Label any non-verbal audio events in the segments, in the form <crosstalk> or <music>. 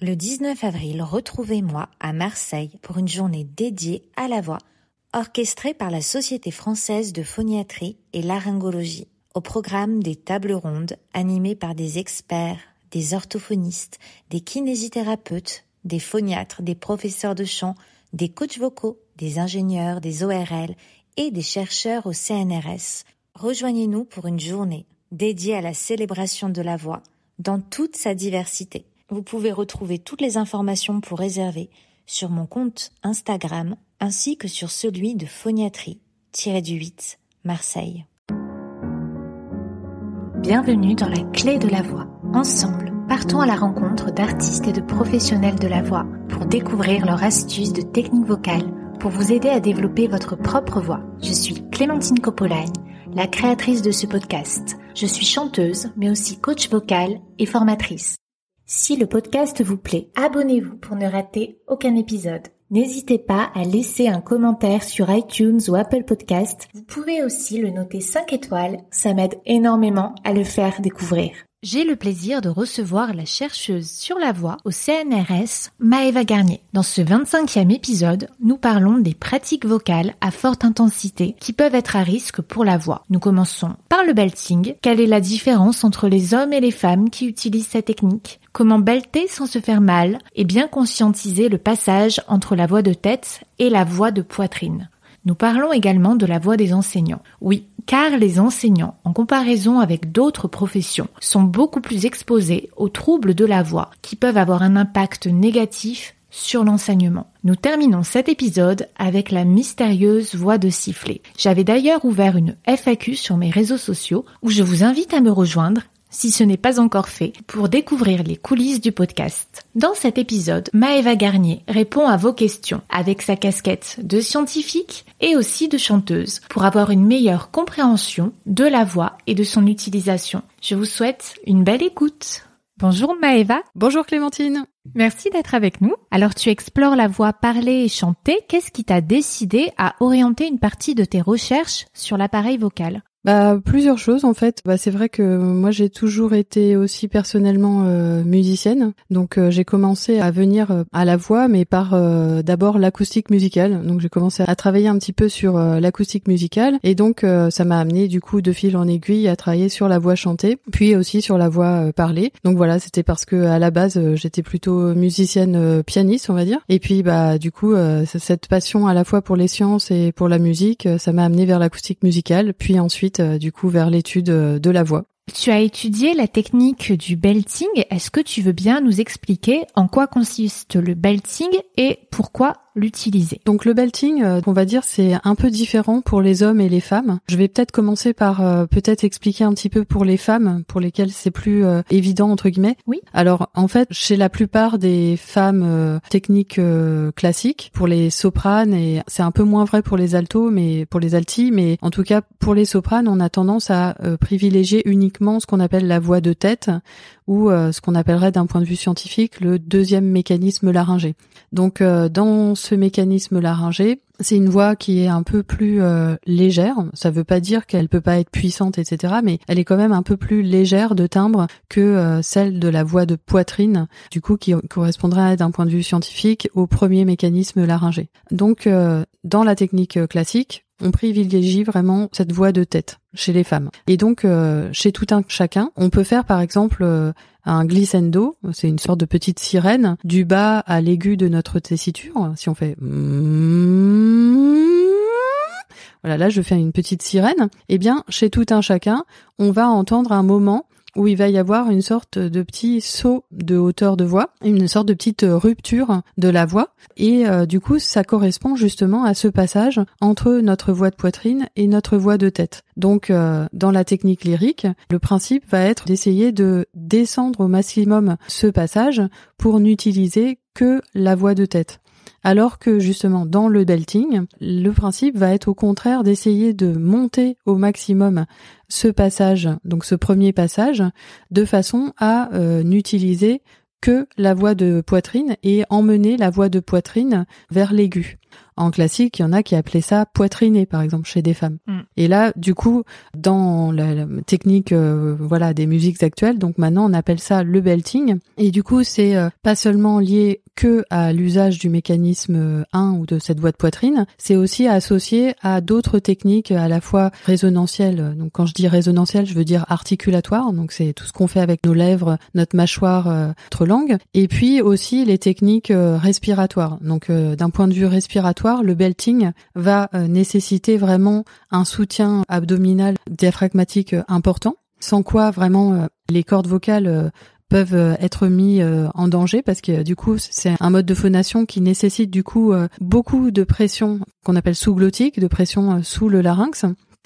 Le 19 avril, retrouvez-moi à Marseille pour une journée dédiée à la voix, orchestrée par la Société française de phoniatrie et laryngologie. Au programme des tables rondes animées par des experts, des orthophonistes, des kinésithérapeutes, des phoniatres, des professeurs de chant, des coachs vocaux, des ingénieurs, des ORL et des chercheurs au CNRS. Rejoignez-nous pour une journée dédiée à la célébration de la voix dans toute sa diversité. Vous pouvez retrouver toutes les informations pour réserver sur mon compte Instagram ainsi que sur celui de phoniatrie-du-8 Marseille. Bienvenue dans la clé de la voix. Ensemble, partons à la rencontre d'artistes et de professionnels de la voix pour découvrir leurs astuces de technique vocale pour vous aider à développer votre propre voix. Je suis Clémentine Coppolagne, la créatrice de ce podcast. Je suis chanteuse, mais aussi coach vocal et formatrice. Si le podcast vous plaît, abonnez-vous pour ne rater aucun épisode. N'hésitez pas à laisser un commentaire sur iTunes ou Apple Podcast. Vous pouvez aussi le noter 5 étoiles, ça m'aide énormément à le faire découvrir. J'ai le plaisir de recevoir la chercheuse sur la voix au CNRS, Maëva Garnier. Dans ce 25e épisode, nous parlons des pratiques vocales à forte intensité qui peuvent être à risque pour la voix. Nous commençons par le belting. Quelle est la différence entre les hommes et les femmes qui utilisent cette technique? Comment belter sans se faire mal? Et bien conscientiser le passage entre la voix de tête et la voix de poitrine. Nous parlons également de la voix des enseignants. Oui, car les enseignants, en comparaison avec d'autres professions, sont beaucoup plus exposés aux troubles de la voix qui peuvent avoir un impact négatif sur l'enseignement. Nous terminons cet épisode avec la mystérieuse voix de sifflet. J'avais d'ailleurs ouvert une FAQ sur mes réseaux sociaux où je vous invite à me rejoindre si ce n'est pas encore fait, pour découvrir les coulisses du podcast. Dans cet épisode, Maëva Garnier répond à vos questions avec sa casquette de scientifique et aussi de chanteuse pour avoir une meilleure compréhension de la voix et de son utilisation. Je vous souhaite une belle écoute. Bonjour Maëva. Bonjour Clémentine. Merci d'être avec nous. Alors tu explores la voix parlée et chantée. Qu'est-ce qui t'a décidé à orienter une partie de tes recherches sur l'appareil vocal? Bah plusieurs choses en fait. Bah c'est vrai que moi j'ai toujours été aussi personnellement euh, musicienne. Donc euh, j'ai commencé à venir euh, à la voix mais par d'abord l'acoustique musicale. Donc j'ai commencé à travailler un petit peu sur l'acoustique musicale et donc ça m'a amené du coup de fil en aiguille à travailler sur la voix chantée, puis aussi sur la voix parlée. Donc voilà, c'était parce que à la base j'étais plutôt musicienne pianiste, on va dire. Et puis bah du coup cette passion à la fois pour les sciences et pour la musique, ça m'a amené vers l'acoustique musicale, puis ensuite euh, du coup vers l'étude euh, de la voix. Tu as étudié la technique du belting. Est-ce que tu veux bien nous expliquer en quoi consiste le belting et pourquoi l'utiliser? Donc le belting, euh, on va dire, c'est un peu différent pour les hommes et les femmes. Je vais peut-être commencer par euh, peut-être expliquer un petit peu pour les femmes, pour lesquelles c'est plus euh, évident entre guillemets. Oui. Alors en fait, chez la plupart des femmes techniques classiques, pour les sopranes et c'est un peu moins vrai pour les altos, mais pour les altis, mais en tout cas pour les sopranes, on a tendance à privilégier uniquement ce qu'on appelle la voix de tête ou ce qu'on appellerait d'un point de vue scientifique le deuxième mécanisme laryngé. Donc dans ce mécanisme laryngé, c'est une voix qui est un peu plus euh, légère. Ça veut pas dire qu'elle peut pas être puissante, etc. Mais elle est quand même un peu plus légère de timbre que euh, celle de la voix de poitrine, du coup qui correspondrait d'un point de vue scientifique au premier mécanisme laryngé. Donc euh, dans la technique classique, on privilégie vraiment cette voix de tête chez les femmes. Et donc, euh, chez tout un chacun, on peut faire par exemple euh, un glissando, c'est une sorte de petite sirène, du bas à l'aigu de notre tessiture. Si on fait... Voilà, là je fais une petite sirène. Eh bien, chez tout un chacun, on va entendre un moment où il va y avoir une sorte de petit saut de hauteur de voix, une sorte de petite rupture de la voix. Et euh, du coup, ça correspond justement à ce passage entre notre voix de poitrine et notre voix de tête. Donc, euh, dans la technique lyrique, le principe va être d'essayer de descendre au maximum ce passage pour n'utiliser que la voix de tête. Alors que justement dans le belting, le principe va être au contraire d'essayer de monter au maximum ce passage, donc ce premier passage, de façon à euh, n'utiliser que la voix de poitrine et emmener la voix de poitrine vers l'aigu. En classique, il y en a qui appelaient ça poitriner, par exemple, chez des femmes. Mm. Et là, du coup, dans la, la technique, euh, voilà, des musiques actuelles, donc maintenant on appelle ça le belting. Et du coup, c'est euh, pas seulement lié que à l'usage du mécanisme 1 ou de cette voie de poitrine, c'est aussi associé à d'autres techniques à la fois résonantielles. Donc quand je dis résonantielle, je veux dire articulatoire. Donc c'est tout ce qu'on fait avec nos lèvres, notre mâchoire, euh, notre langue. Et puis aussi les techniques euh, respiratoires. Donc euh, d'un point de vue respiratoire, le belting va euh, nécessiter vraiment un soutien abdominal diaphragmatique euh, important. Sans quoi vraiment euh, les cordes vocales euh, peuvent euh, être mis euh, en danger parce que du coup c'est un mode de phonation qui nécessite du coup euh, beaucoup de pression qu'on appelle sous-glottique, de pression sous le larynx.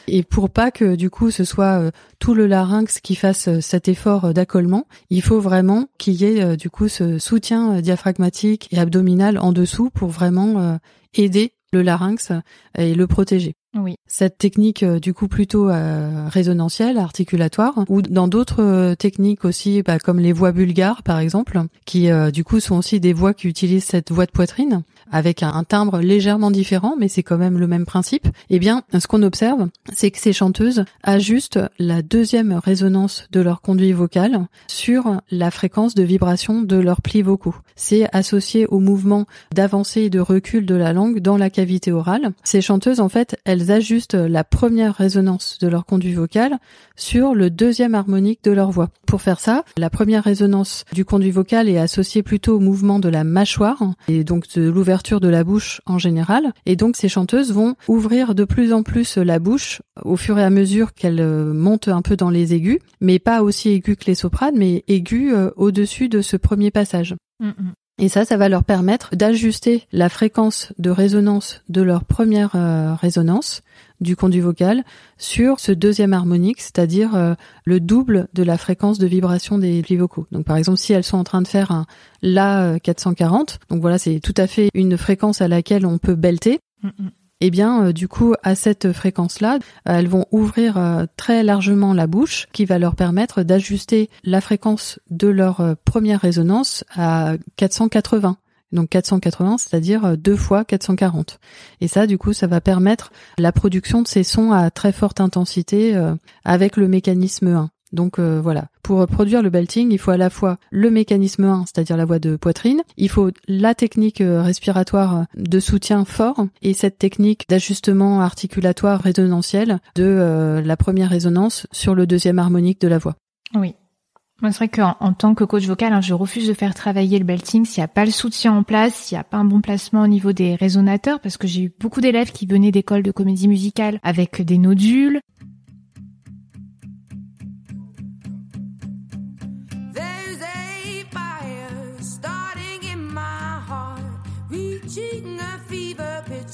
Et pour pas que du coup ce soit tout le larynx qui fasse cet effort d'accollement, il faut vraiment qu'il y ait du coup ce soutien diaphragmatique et abdominal en dessous pour vraiment aider le larynx et le protéger. Oui. Cette technique euh, du coup plutôt euh, résonantielle, articulatoire, ou dans d'autres euh, techniques aussi, bah, comme les voix bulgares par exemple, qui euh, du coup sont aussi des voix qui utilisent cette voix de poitrine avec un, timbre légèrement différent, mais c'est quand même le même principe. Eh bien, ce qu'on observe, c'est que ces chanteuses ajustent la deuxième résonance de leur conduit vocal sur la fréquence de vibration de leurs plis vocaux. C'est associé au mouvement d'avancée et de recul de la langue dans la cavité orale. Ces chanteuses, en fait, elles ajustent la première résonance de leur conduit vocal sur le deuxième harmonique de leur voix. Pour faire ça, la première résonance du conduit vocal est associée plutôt au mouvement de la mâchoire et donc de l'ouverture de la bouche en général. Et donc ces chanteuses vont ouvrir de plus en plus la bouche au fur et à mesure qu'elles montent un peu dans les aigus, mais pas aussi aigus que les sopranes, mais aigus euh, au-dessus de ce premier passage. Mm, mm. Et ça, ça va leur permettre d'ajuster la fréquence de résonance de leur première euh, résonance du conduit vocal sur ce deuxième harmonique, c'est-à-dire euh, le double de la fréquence de vibration des plis vocaux. Donc par exemple, si elles sont en train de faire un La euh, 440, donc voilà, c'est tout à fait une fréquence à laquelle on peut belter. Mm, mm. Eh bien, euh, du coup, à cette fréquence-là, euh, elles vont ouvrir euh, très largement la bouche, qui va leur permettre d'ajuster la fréquence de leur première résonance à 480. Donc 480, c'est-à-dire deux fois 440. Et ça, du coup, ça va permettre la production de ces sons à très forte intensité avec le mécanisme 1. Donc euh, voilà, pour produire le belting, il faut à la fois le mécanisme 1, c'est-à-dire la voix de poitrine, il faut la technique euh, respiratoire de soutien fort et cette technique d'ajustement articulatoire résonantiel de euh, la première résonance sur le deuxième harmonique de la voix. Oui. C'est vrai qu'en en tant que coach vocal, hein, je refuse de faire travailler le belting s'il n'y a pas le soutien en place, s'il n'y a pas un bon placement au niveau des résonateurs, parce que j'ai eu beaucoup d'élèves qui venaient d'écoles de comédie musicale avec des nodules.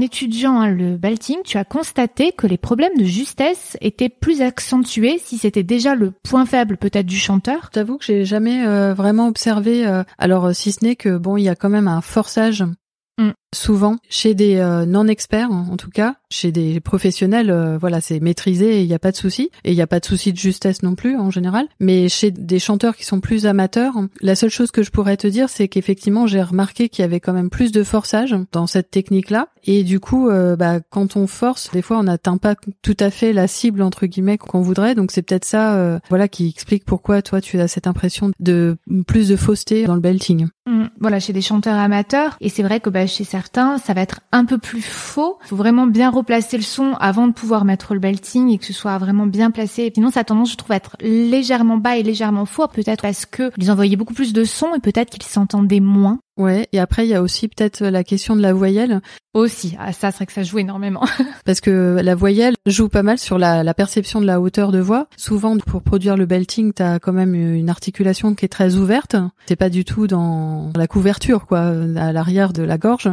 En étudiant hein, le belting, tu as constaté que les problèmes de justesse étaient plus accentués si c'était déjà le point faible peut-être du chanteur J'avoue que j'ai jamais euh, vraiment observé. euh, alors euh, si ce n'est que bon, il y a quand même un forçage Mm. Souvent chez des euh, non-experts en tout cas, chez des professionnels, euh, voilà, c'est maîtrisé et il n'y a pas de souci et il n'y a pas de souci de justesse non plus en général. Mais chez des chanteurs qui sont plus amateurs, la seule chose que je pourrais te dire, c'est qu'effectivement j'ai remarqué qu'il y avait quand même plus de forçage dans cette technique-là et du coup, euh, bah, quand on force, des fois on n'atteint pas tout à fait la cible entre guillemets qu'on voudrait. Donc c'est peut-être ça, voilà, qui explique pourquoi toi tu as cette impression de plus de fausseté dans le belting. Mm. Voilà, chez des chanteurs amateurs. Et c'est vrai que bah, chez certains, ça va être un peu plus faux. Il faut vraiment bien replacer le son avant de pouvoir mettre le belting et que ce soit vraiment bien placé. Sinon, ça a tendance, je trouve, à être légèrement bas et légèrement faux. Peut-être parce que ils envoyaient beaucoup plus de sons et peut-être qu'ils s'entendaient moins. Ouais, et après il y a aussi peut-être la question de la voyelle. Aussi, ah, ça c'est vrai que ça joue énormément. <laughs> Parce que la voyelle joue pas mal sur la, la, perception de la hauteur de voix. Souvent pour produire le belting, t'as quand même une articulation qui est très ouverte. T'es pas du tout dans la couverture quoi, à l'arrière de la gorge.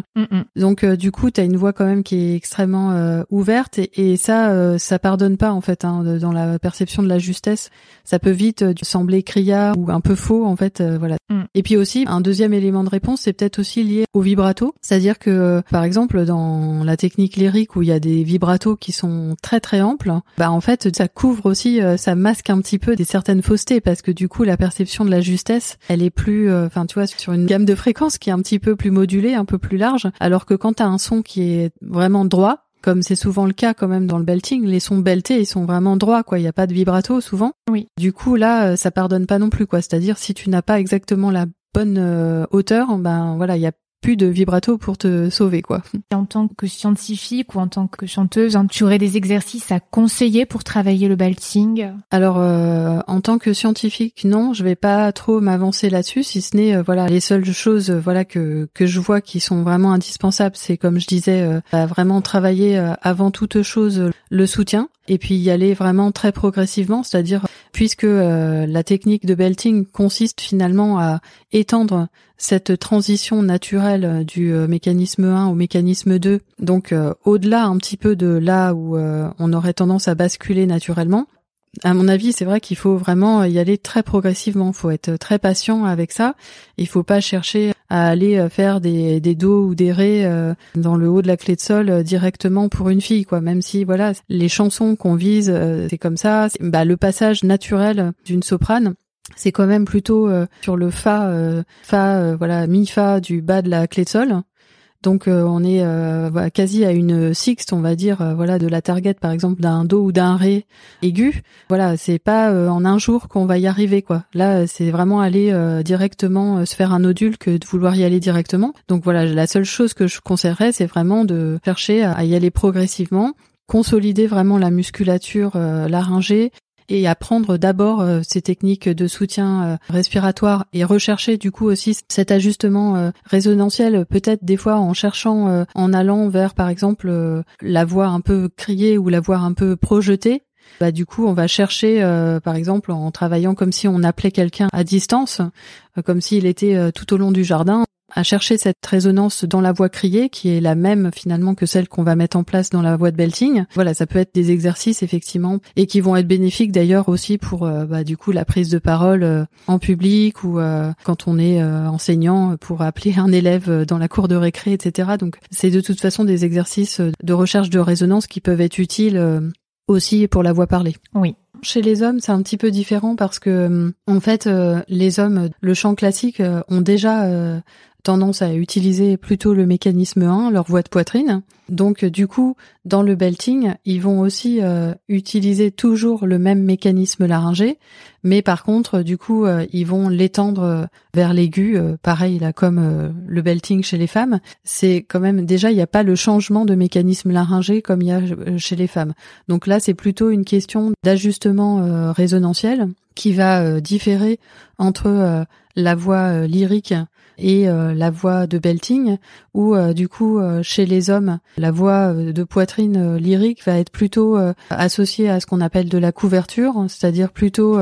Donc euh, du coup t'as une voix quand même qui est extrêmement euh, ouverte et, et ça euh, ça pardonne pas en fait hein, dans la perception de la justesse. Ça peut vite sembler criard ou un peu faux en fait voilà. Mm. Et puis aussi un deuxième élément de réponse c'est peut-être aussi lié au vibrato. C'est-à-dire que, par exemple, dans la technique lyrique où il y a des vibratos qui sont très très amples, bah en fait, ça couvre aussi, euh, ça masque un petit peu des certaines faussetés parce que du coup, la perception de la justesse, elle est plus, euh, enfin, tu vois, sur une gamme de fréquences qui est un petit peu plus modulée, un peu plus large. Alors que quand t'as un son qui est vraiment droit, comme c'est souvent le cas quand même dans le belting, les sons beltés ils sont vraiment droits quoi, il n'y a pas de vibrato souvent. Oui. Du coup là, euh, ça pardonne pas non plus quoi, c'est-à-dire si tu n'as pas exactement la bonne euh, hauteur, ben voilà, il y a plus de vibrato pour te sauver quoi. En tant que scientifique ou en tant que chanteuse, hein, tu aurais des exercices à conseiller pour travailler le belting? Alors euh, en tant que scientifique, non, je vais pas trop m'avancer là-dessus si ce n'est euh, voilà, les seules choses voilà que que je vois qui sont vraiment indispensables, c'est comme je disais vraiment travailler avant toute chose le soutien et puis y aller vraiment très progressivement, c'est-à-dire puisque euh, la technique de belting consiste finalement à étendre cette transition naturelle euh, du euh, mécanisme 1 au mécanisme 2, donc au-delà un petit peu de là où on aurait tendance à basculer naturellement. À mon avis, c'est vrai qu'il faut vraiment y aller très progressivement. Il faut être très patient avec ça. Il faut pas chercher à aller euh, faire des, des dos ou des euh, dans le haut de la clé de sol euh, directement pour une fille, quoi. Même si voilà, les chansons qu'on vise, c'est comme ça. Bah, le passage naturel d'une soprane, c'est quand même plutôt sur le fa, fa, voilà, mi fa du bas de la clé de sol. Donc euh, on est euh, quasi à une sixte, on va dire, euh, voilà, de la target par exemple d'un do ou d'un ré aigu. Voilà, c'est pas en un jour qu'on va y arriver quoi. Là, c'est vraiment aller directement se faire un nodule que de vouloir y aller directement. Donc voilà, la seule chose que je conseillerais, c'est vraiment de chercher à y aller progressivement consolider vraiment la musculature laryngée et apprendre d'abord euh, ces techniques de soutien euh, respiratoire et rechercher du coup aussi cet ajustement euh, résonantiel peut-être des fois en cherchant en allant vers par exemple la voix un peu criée ou la voix un peu projetée. Bah, du coup, on va chercher, par exemple, en travaillant comme si on appelait quelqu'un à distance, comme s'il était tout au long du jardin à chercher cette résonance dans la voix criée qui est la même finalement que celle qu'on va mettre en place dans la voix de belting. Voilà, ça peut être des exercices effectivement et qui vont être bénéfiques d'ailleurs aussi pour euh, bah, du coup la prise de parole euh, en public ou euh, quand on est enseignant pour appeler un élève dans la cour de récré, etc. Donc c'est de toute façon des exercices de recherche de résonance qui peuvent être utiles aussi pour la voix parlée. Oui. Chez les hommes, c'est un petit peu différent parce que en fait, les hommes, le chant classique ont déjà tendance à utiliser plutôt le mécanisme 1, leur voix de poitrine. Donc du coup, dans le belting, ils vont aussi euh, utiliser toujours le même mécanisme laryngé, mais par contre, du coup, euh, ils vont l'étendre euh, vers l'aigu, pareil là comme le belting chez les femmes. C'est quand même déjà il n'y a pas le changement de mécanisme laryngé comme il y a chez les femmes. Donc là, c'est plutôt une question d'ajustement résonantiel qui va différer entre la voix lyrique et euh, la voix de belting, où euh, du coup euh, chez les hommes, la voix de poitrine lyrique va être plutôt associée à ce qu'on appelle de la couverture, c'est-à-dire plutôt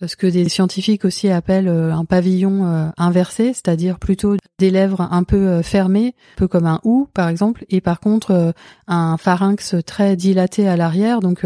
ce que des scientifiques aussi appellent un pavillon inversé, c'est-à-dire plutôt des lèvres un peu fermées, un peu comme un ou par exemple, et par contre un pharynx très dilaté à l'arrière. Donc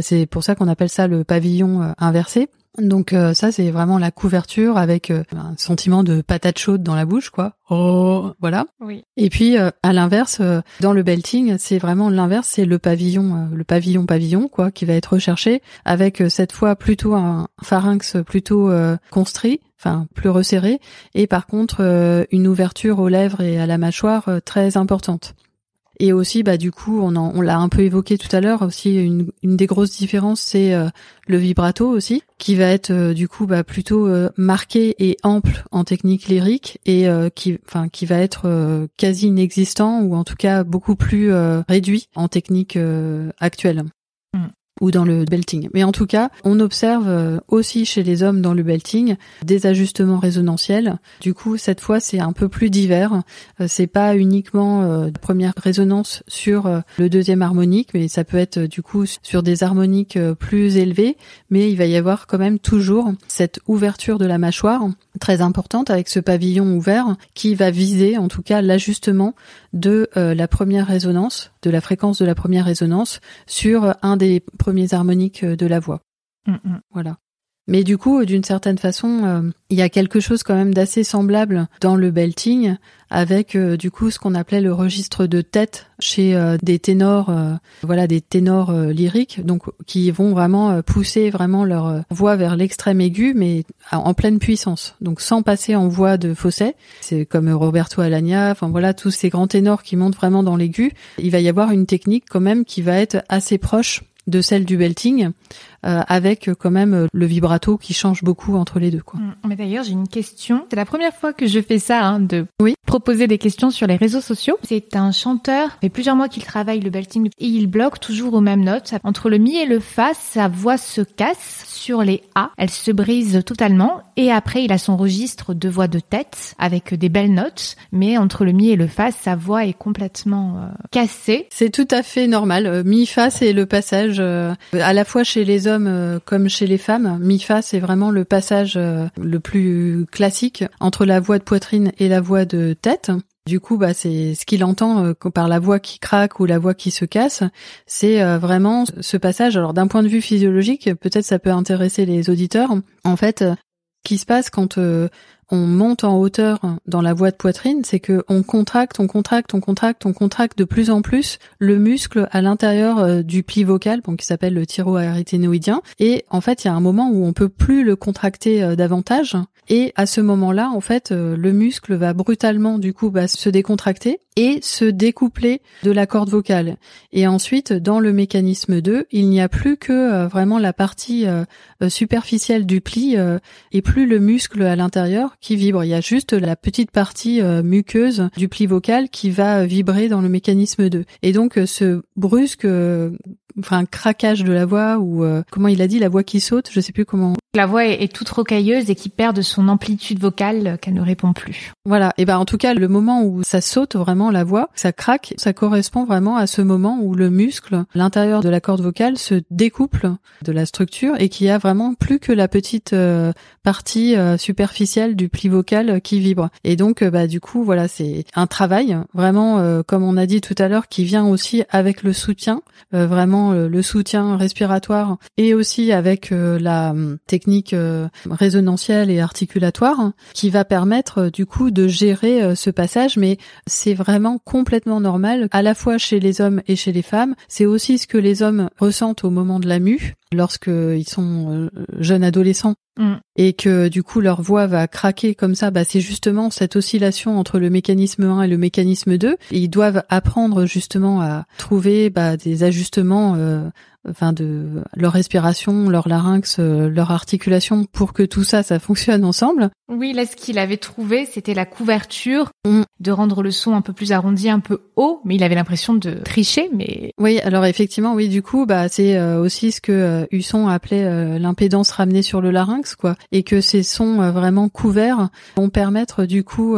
c'est pour ça qu'on appelle ça le pavillon inversé. Donc euh, ça c'est vraiment la couverture avec euh, un sentiment de patate chaude dans la bouche quoi. Oh, voilà. Oui. Et puis euh, à l'inverse euh, dans le belting, c'est vraiment l'inverse, c'est le pavillon euh, le pavillon pavillon quoi qui va être recherché avec euh, cette fois plutôt un pharynx plutôt euh, constrit, enfin plus resserré et par contre euh, une ouverture aux lèvres et à la mâchoire euh, très importante. Et aussi, bah du coup, on, l'a un peu évoqué tout à l'heure. Aussi, une, des grosses différences, c'est euh, le vibrato aussi, qui va être euh, du coup bah, plutôt euh, marqué et ample en technique lyrique et qui, enfin, qui va être quasi inexistant ou en tout cas beaucoup plus réduit en technique actuelle. Ou dans le belting. Mais en tout cas, on observe euh, aussi chez les hommes dans le belting des ajustements résonantiels. Du coup, cette fois, c'est un peu plus divers. Euh, c'est pas uniquement euh, la première résonance sur euh, le deuxième harmonique, mais ça peut être euh, du coup sur des harmoniques euh, plus élevées. Mais il va y avoir quand même toujours cette ouverture de la mâchoire très importante avec ce pavillon ouvert qui va viser en tout cas l'ajustement de euh, la première résonance, de la fréquence de la première résonance sur un des premiers harmoniques euh, de la voix. Mm, mm. Voilà. Mais du coup, d'une certaine façon, euh, il y a quelque chose quand même d'assez semblable dans le belting, avec euh, du coup ce qu'on appelait le registre de tête chez euh, des ténors, euh, voilà, des ténors euh, lyriques, donc qui vont vraiment euh, pousser vraiment leur euh, voix vers l'extrême aigu, mais en en pleine puissance, donc sans passer en voix de fausset. C'est comme Roberto Alagna, enfin voilà, tous ces grands ténors qui montent vraiment dans l'aigu. Il va y avoir une technique quand même qui va être assez proche de celle du belting, euh, avec euh, quand même euh, le vibrato qui change beaucoup entre les deux. Quoi. Mm. Mais d'ailleurs, j'ai une question. C'est la première fois que je fais ça, hein, de Oui. proposer des questions sur les réseaux sociaux. C'est un chanteur, ça fait plusieurs mois qu'il travaille le belting et il bloque toujours aux mêmes notes. Entre le mi et le fa, sa voix se casse. Sur les A, elle se brise totalement. Et après, il a son registre de voix de tête avec des belles notes. Mais entre le mi et le fa, sa voix est complètement euh, cassée. C'est tout à fait normal. Euh, Mi-fa, c'est le passage euh, à la fois chez les hommes euh, comme chez les femmes. Mi-fa, c'est vraiment le passage euh, le plus classique entre la voix de poitrine et la voix de tête. Du coup, bah, c'est ce qu'il entend euh, par la voix qui craque ou la voix qui se casse. C'est vraiment ce passage. Alors, d'un point de vue physiologique, peut-être ça peut intéresser les auditeurs. En fait, ce qui se passe quand on monte en hauteur dans la voie de poitrine, c'est que on contracte, on contracte, on contracte, on contracte de plus en plus le muscle à l'intérieur euh, du pli vocal, bon, qui s'appelle le thyroarythénoïdien. Et en fait, il y a un moment où on peut plus le contracter euh, davantage. Et à ce moment-là, en fait, euh, le muscle va brutalement du coup bah, se décontracter et se découpler de la corde vocale. Et ensuite, dans le mécanisme 2, il n'y a plus que euh, vraiment la partie euh, superficielle du pli et plus le muscle à l'intérieur qui vibre. Il y a juste la petite partie muqueuse du pli vocal qui va vibrer dans le mécanisme 2. Et donc ce brusque enfin craquage de la voix ou comment il a dit la voix qui saute, je sais plus comment. La voix est toute rocailleuse et qui perd de son amplitude vocale qu'elle ne répond plus. Voilà, et ben en tout cas le moment où ça saute vraiment la voix, ça craque, ça correspond vraiment à ce moment où le muscle, l'intérieur de la corde vocale se découple de la structure et qu'il y a vraiment plus que la petite euh, partie euh, superficielle du pli vocal qui vibre. Et donc euh, bah du coup voilà, c'est un travail vraiment comme on a dit tout à l'heure qui vient aussi avec le soutien, vraiment le soutien respiratoire et aussi avec la hum, technique résonantielle et qui va permettre euh, du coup de gérer euh, ce passage. Mais c'est vraiment complètement normal à la fois chez les hommes et chez les femmes. C'est aussi ce que les hommes ressentent au moment de la mue lorsqu'ils sont euh, jeunes adolescents Mm. et que du coup leur voix va craquer comme ça, bah c'est justement cette oscillation entre le mécanisme 1 et le mécanisme 2. Et ils doivent apprendre justement à trouver bah, des ajustements euh, enfin de leur respiration, leur larynx, euh, leur articulation pour que tout ça ça fonctionne ensemble. Oui, là, ce qu'il avait trouvé, c'était la couverture, de rendre le son un peu plus arrondi, un peu haut, mais il avait l'impression de tricher, mais Oui, alors effectivement, oui, du coup, bah c'est euh, aussi ce que euh, Husson appelait euh, l'impédance ramenée sur le larynx, quoi, et que ces sons vraiment couverts vont permettre du coup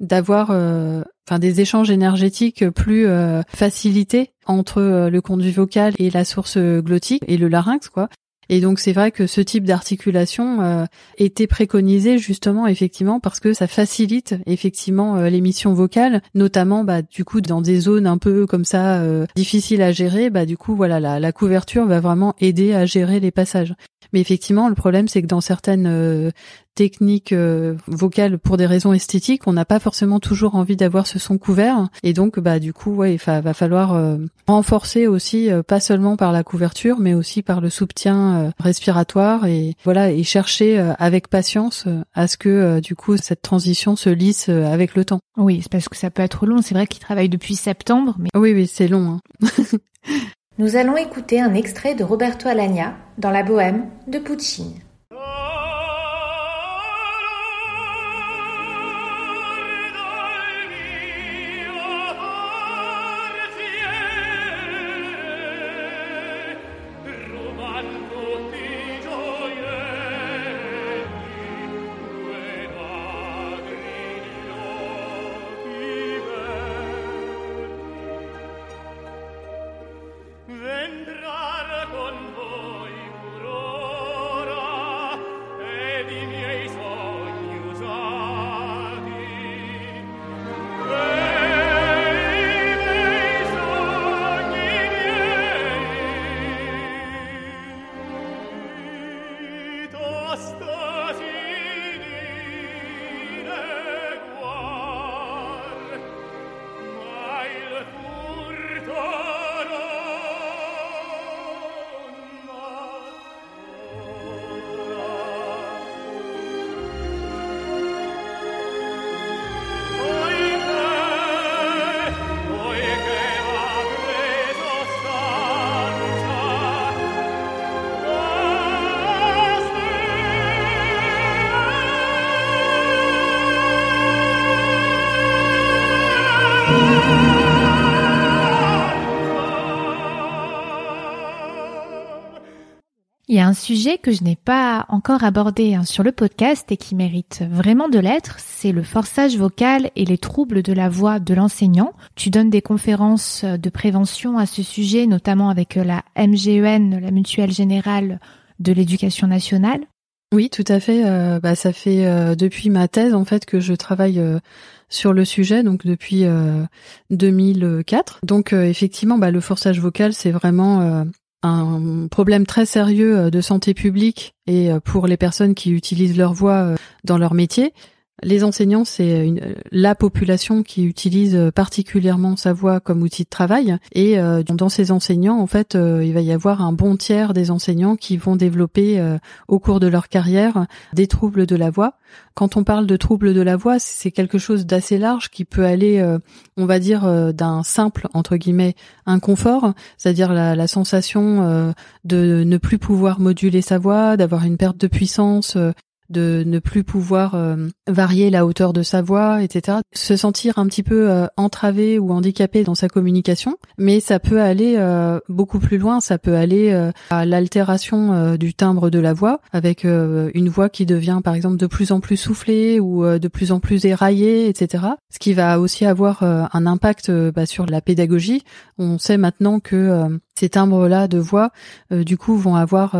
d'avoir, enfin, des échanges énergétiques plus facilités entre le conduit vocal et la source glottique et le larynx, quoi. Et donc c'est vrai que ce type d'articulation euh, était préconisé justement effectivement parce que ça facilite effectivement euh, l'émission vocale, notamment bah du coup dans des zones un peu comme ça euh, difficiles à gérer, bah du coup voilà la, la couverture va vraiment aider à gérer les passages. Mais effectivement, le problème, c'est que dans certaines euh, techniques euh, vocales, pour des raisons esthétiques, on n'a pas forcément toujours envie d'avoir ce son couvert. Et donc, bah, du coup, ouais, il va falloir euh, renforcer aussi, pas seulement par la couverture, mais aussi par le soutien respiratoire et voilà, et chercher avec patience à ce que, du coup, cette transition se lisse avec le temps. Oui, c'est parce que ça peut être long. C'est vrai qu'il travaille depuis septembre, mais oui, oui, c'est long. Hein. <laughs> Nous allons écouter un extrait de Roberto Alagna dans la Bohème de Puccini. Il y a un sujet que je n'ai pas encore abordé hein, sur le podcast et qui mérite vraiment de l'être, c'est le forçage vocal et les troubles de la voix de l'enseignant. Tu donnes des conférences de prévention à ce sujet, notamment avec la MGEN, la Mutuelle Générale de l'Éducation nationale. Oui, tout à fait. Euh, bah, ça fait euh, depuis ma thèse en fait que je travaille euh, sur le sujet, donc depuis 2004. Donc effectivement, bah, le forçage vocal, c'est vraiment un problème très sérieux euh, de santé publique et euh, pour les personnes qui utilisent leur voix euh, dans leur métier. Les enseignants, c'est la population qui utilise particulièrement sa voix comme outil de travail. Et dans ces enseignants, en fait, il va y avoir un bon tiers des enseignants qui vont développer au cours de leur carrière des troubles de la voix. Quand on parle de troubles de la voix, c'est quelque chose d'assez large qui peut aller, euh, on va dire, euh, d'un simple entre guillemets inconfort, c'est-à-dire la, sensation euh, de ne plus pouvoir moduler sa voix, d'avoir une perte de puissance, de ne plus pouvoir euh, varier la hauteur de sa voix, etc. Se sentir un petit peu euh, entravé ou handicapé dans sa communication, mais ça peut aller euh, beaucoup plus loin, ça peut aller à l'altération du timbre de la voix, avec une voix qui devient par exemple de plus en plus soufflée ou de plus en plus éraillée, etc. Ce qui va aussi avoir un impact bah, sur la pédagogie. On sait maintenant que ces timbres-là de voix, du coup, vont avoir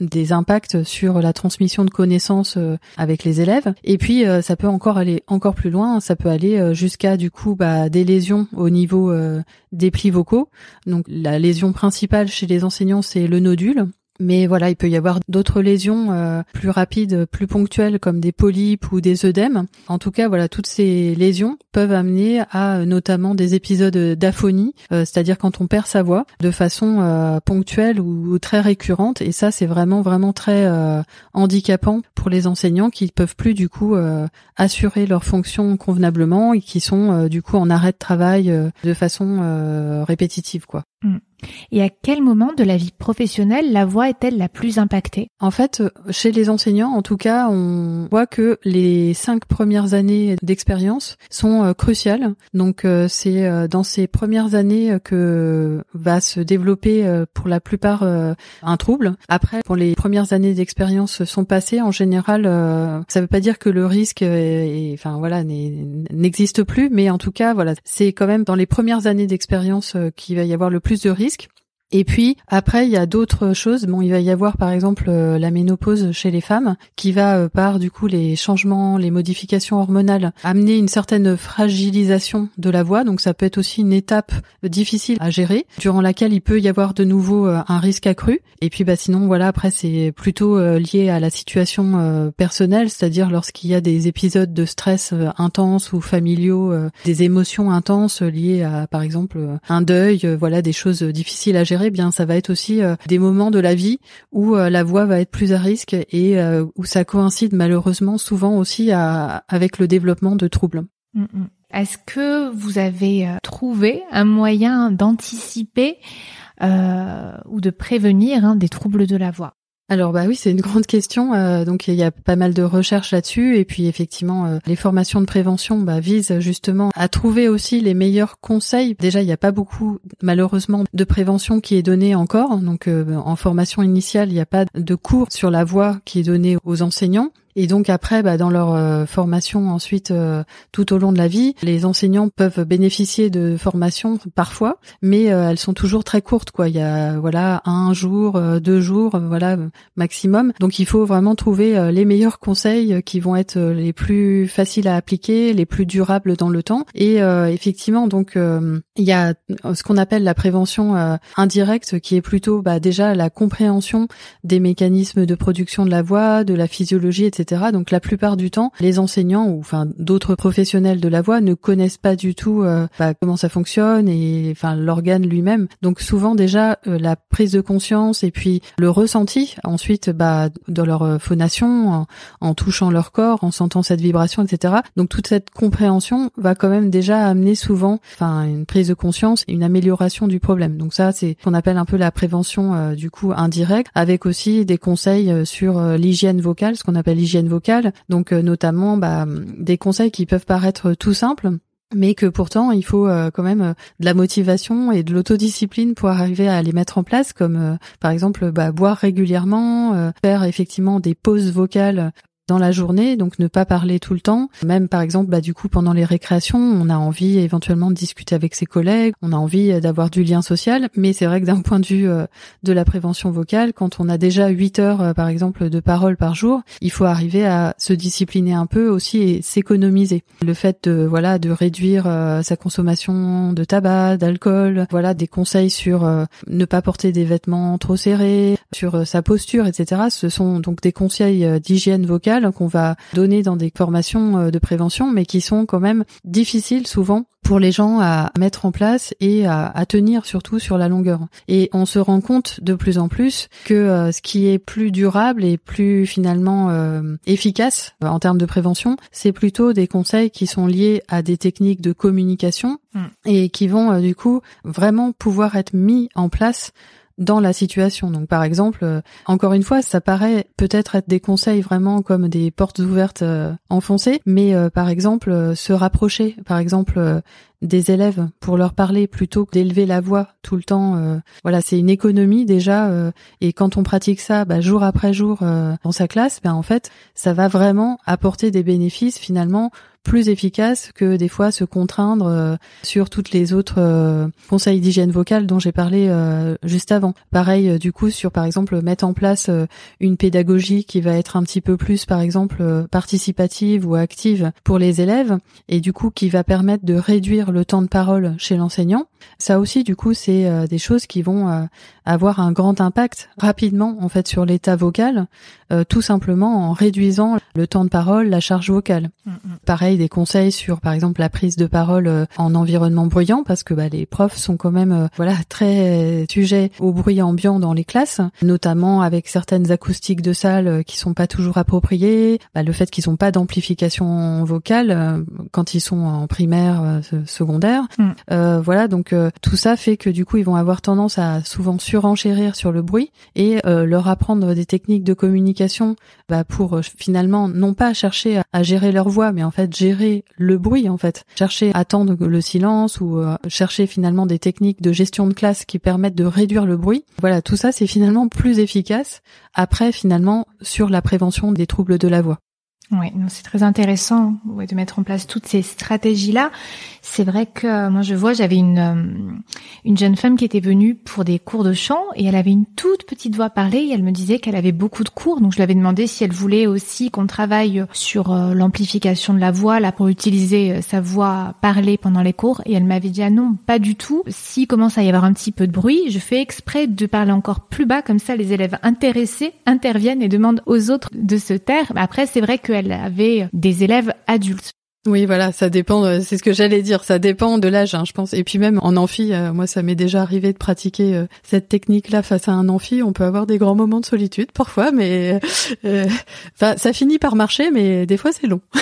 des impacts sur la transmission de connaissances euh, avec les élèves. Et puis euh, ça peut encore aller encore plus loin, ça peut aller euh, jusqu'à du coup bah, des lésions au niveau des plis vocaux. Donc la lésion principale chez les enseignants c'est le nodule mais voilà, il peut y avoir d'autres lésions euh, plus rapides, plus ponctuelles, comme des polypes ou des œdèmes. En tout cas, voilà, toutes ces lésions peuvent amener à euh, notamment des épisodes d'aphonie, euh, c'est-à-dire quand on perd sa voix de façon ponctuelle ou, très récurrente. Et ça, c'est vraiment vraiment très handicapant pour les enseignants qui peuvent plus du coup assurer leurs fonctions convenablement et qui sont du coup en arrêt de travail de façon répétitive, quoi. Mm. Et à quel moment de la vie professionnelle la voix est-elle la plus impactée? En fait, chez les enseignants, en tout cas, on voit que les cinq premières années d'expérience sont euh, cruciales. Donc, euh, c'est euh, dans ces premières années que va se développer pour la plupart un trouble. Après, pour les premières années d'expérience sont passées, en général, ça ne veut pas dire que le risque, enfin voilà, n'existe plus, mais en tout cas, voilà, c'est quand même dans les premières années d'expérience qu'il va y avoir le plus de risques Et puis après, il y a d'autres choses. Bon, il va y avoir par exemple euh, la ménopause chez les femmes, qui va euh, par du coup les changements, les modifications hormonales, amener une certaine fragilisation de la voix. Donc ça peut être aussi une étape difficile à gérer, durant laquelle il peut y avoir de nouveau euh, un risque accru. Et puis bah sinon voilà, après c'est plutôt lié à la situation personnelle, c'est-à-dire lorsqu'il y a des épisodes de stress intenses ou familiaux, des émotions intenses liées à par exemple un deuil, voilà des choses difficiles à gérer eh bien ça va être aussi euh, des moments de la vie où euh, la voix va être plus à risque et euh, où ça coïncide malheureusement souvent aussi avec le développement de troubles. Mm, mm. Est-ce que vous avez trouvé un moyen d'anticiper ou de prévenir hein, des troubles de la voix alors bah oui, c'est une <laughs> grande question. Euh, donc il y a pas mal de recherches là-dessus et puis effectivement euh, les formations de prévention bah, visent justement à trouver aussi les meilleurs conseils. Déjà il n'y a pas beaucoup malheureusement de prévention qui est donnée encore. Donc euh, en formation initiale il n'y a pas de cours sur la voix qui est donné aux enseignants. Et donc après, bah, dans leur euh, formation ensuite, euh, tout au long de la vie, les enseignants peuvent bénéficier de formations parfois, mais euh, elles sont toujours très courtes. Quoi, il y a voilà un jour, deux jours, voilà maximum. Donc il faut vraiment trouver les meilleurs conseils qui vont être les plus faciles à appliquer, les plus durables dans le temps. Et effectivement, donc il y a ce qu'on appelle la prévention indirecte, qui est plutôt bah, déjà la compréhension des mécanismes de production de la voix, de la physiologie, etc donc la plupart du temps, les enseignants ou enfin d'autres professionnels de la voix ne connaissent pas du tout euh, bah, comment ça fonctionne et enfin l'organe lui-même. Donc souvent déjà euh, la prise de conscience et puis le ressenti ensuite bah dans leur euh, phonation, en, touchant leur corps, en sentant cette vibration, etc. Donc toute cette compréhension va quand même déjà amener souvent enfin une prise conscience et une amélioration du problème. Donc ça c'est ce qu'on appelle un peu la prévention du coup indirecte avec aussi des conseils sur l'hygiène vocale, ce qu'on appelle l'hygiène vocale, donc euh, notamment bah, des conseils qui peuvent paraître tout simples, mais que pourtant il faut euh, quand même euh, de la motivation et de l'autodiscipline pour arriver à les mettre en place, comme par exemple bah, boire régulièrement, faire effectivement des pauses vocales dans la journée, donc ne pas parler tout le temps. Même par exemple, bah, du coup, pendant les récréations, on a envie éventuellement de discuter avec ses collègues, on a envie d'avoir du lien social, mais c'est vrai que d'un point de vue euh, de la prévention vocale, quand on a déjà 8 heures, euh, par exemple, de parole par jour, il faut arriver à se discipliner un peu aussi et s'économiser. Le fait de, voilà, de réduire euh, sa consommation de tabac, d'alcool, voilà, des conseils sur ne pas porter des vêtements trop serrés, sur sa posture, etc. Ce sont donc des conseils d'hygiène vocale qu'on va donner dans des formations euh, de prévention, mais qui sont quand même difficiles souvent pour les gens à mettre en place et à, tenir surtout sur la longueur. Et on se rend compte de plus en plus que euh, ce qui est plus durable et plus finalement euh, efficace en termes de prévention, c'est plutôt des conseils qui sont liés à des techniques de communication mm. et qui vont du coup vraiment pouvoir être mis en place dans la situation. Donc par exemple, euh, encore une fois, ça paraît peut-être être des conseils vraiment comme des portes ouvertes euh, enfoncées, mais euh, par exemple se rapprocher, par exemple des élèves pour leur parler plutôt que d'élever la voix tout le temps. voilà, c'est une économie déjà. et quand on pratique ça bah, jour après jour dans sa classe, ben en fait, ça va vraiment apporter des bénéfices finalement plus efficace que des fois se contraindre euh, sur toutes les autres euh, conseils d'hygiène vocale dont j'ai parlé euh, juste avant. Pareil du coup sur par exemple mettre en place une pédagogie qui va être un petit peu plus par exemple participative ou active pour les élèves et du coup qui va permettre de réduire le temps de parole chez l'enseignant. Ça aussi du coup c'est des choses qui vont avoir un grand impact rapidement en fait sur l'état vocal tout simplement en réduisant le temps de parole, la charge vocale. Mm, mm. Pareil des conseils sur par exemple la prise de parole euh, en environnement bruyant parce que bah, les profs sont quand même euh, voilà très sujets au bruit ambiant dans les classes, notamment avec certaines acoustiques de salle euh, qui sont pas toujours appropriées, bah, le fait qu'ils n'ont pas d'amplification vocale quand ils sont en primaire, secondaire, mm. voilà donc tout ça fait que du coup ils vont avoir tendance à souvent surenchérir sur le bruit et leur apprendre des techniques de communication bah, pour finalement non pas chercher à gérer leur voix mais en fait gérer le bruit en fait, chercher à attendre le silence ou euh, chercher finalement des techniques de gestion de classe qui permettent de réduire le bruit. Voilà, tout ça c'est finalement plus efficace après finalement sur la prévention des troubles de la voix. Oui, c'est très intéressant ouais, de mettre en place toutes ces stratégies-là. C'est vrai que euh, moi je vois, j'avais une euh, une jeune femme qui était venue pour des cours de chant et elle avait une toute petite voix parlée et elle me disait qu'elle avait beaucoup de cours. Donc je lui avais demandé si elle voulait aussi qu'on travaille sur euh, l'amplification de la voix là pour utiliser sa voix parlée pendant les cours et elle m'avait dit ah non, pas du tout. Si commence à y avoir un petit peu de bruit, je fais exprès de parler encore plus bas comme ça les élèves intéressés interviennent et demandent aux autres de se taire. Après c'est vrai que elle avait des élèves adultes. Oui, voilà, ça dépend. euh, C'est ce que j'allais dire. Ça dépend de l'âge, hein, je pense. Et puis même en amphi, euh, moi, ça m'est déjà arrivé de pratiquer euh, cette technique-là face à un amphi. On peut avoir des grands moments de solitude parfois, mais euh, enfin, ça finit par marcher, mais des fois c'est long. <laughs>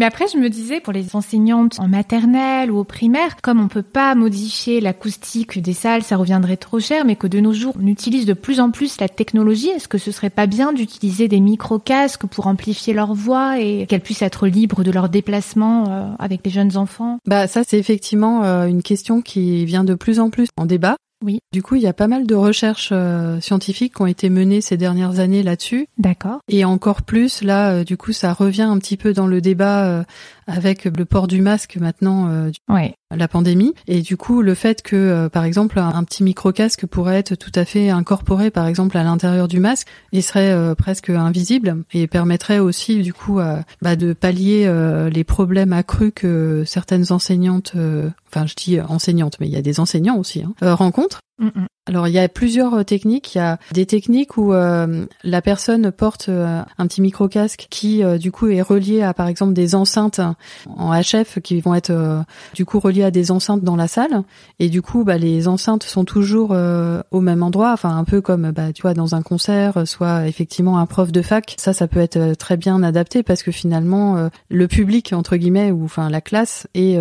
Mais après, je me disais, pour les enseignantes en maternelle ou au primaire, comme on peut pas modifier l'acoustique des salles, ça reviendrait trop cher, mais que de nos jours, on utilise de plus en plus la technologie, est-ce que ce serait pas bien d'utiliser des micro-casques pour amplifier leur voix et qu'elles puissent être libres de leurs déplacements euh, avec les jeunes enfants? Bah ça, c'est effectivement euh, une question qui vient de plus en plus en débat. Oui. Du coup, il y a pas mal de recherches euh, scientifiques qui ont été menées ces dernières années là-dessus. D'accord. Et encore plus, là, euh, du coup, ça revient un petit peu dans le débat euh, avec le port du masque maintenant, Ouais. La pandémie. Et du coup, le fait que, euh, par exemple, un, petit micro-casque pourrait être tout à fait incorporé, par exemple, à l'intérieur du masque et serait euh, presque invisible et permettrait aussi, du coup, euh, bah, de pallier les problèmes accrus que certaines enseignantes, enfin, je dis enseignantes, mais il y a des enseignants aussi, hein, rencontrent. Mm, mm. Alors il y a plusieurs euh, techniques. Il y a des techniques où euh, la personne porte euh, un petit micro casque qui euh, du coup est relié à par exemple des enceintes en HF qui vont être euh, du coup reliées à des enceintes dans la salle et du coup bah, les enceintes sont toujours au même endroit, enfin un peu comme bah, tu vois dans un concert, soit effectivement un prof de fac. Ça ça peut être très bien adapté parce que finalement le public entre guillemets ou enfin la classe est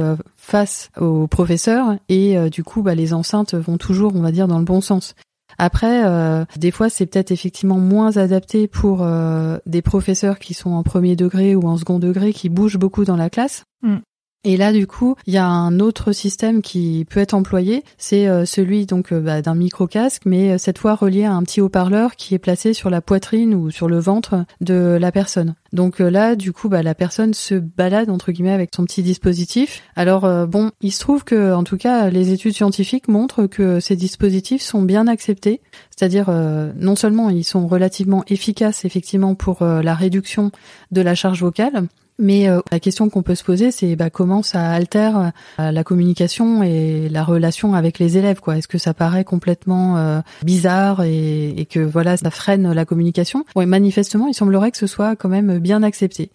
face au professeur et euh, du coup bah, les enceintes vont toujours on va dire dans le bon sens. Après, euh, des fois, c'est peut-être effectivement moins adapté pour euh, des professeurs qui sont en premier degré ou en second degré, qui bougent beaucoup dans la classe. Mm. Et là, du coup, il y a un autre système qui peut être employé, c'est euh, celui donc euh, bah, d'un micro casque, mais euh, cette fois relié à un petit haut-parleur qui est placé sur la poitrine ou sur le ventre de la personne. Donc là, du coup, bah, la personne se balade entre guillemets avec son petit dispositif. Alors bon, il se trouve que, en tout cas, les études scientifiques montrent que ces dispositifs sont bien acceptés. C'est-à-dire, non seulement ils sont relativement efficaces effectivement pour la réduction de la charge vocale, mais euh, la question qu'on peut se poser, c'est bah, comment ça altère euh, la communication et la relation avec les élèves. quoi. Est-ce que ça paraît complètement euh, bizarre et, que voilà, ça freine la communication? Manifestement, il semblerait que ce soit quand même bien accepté.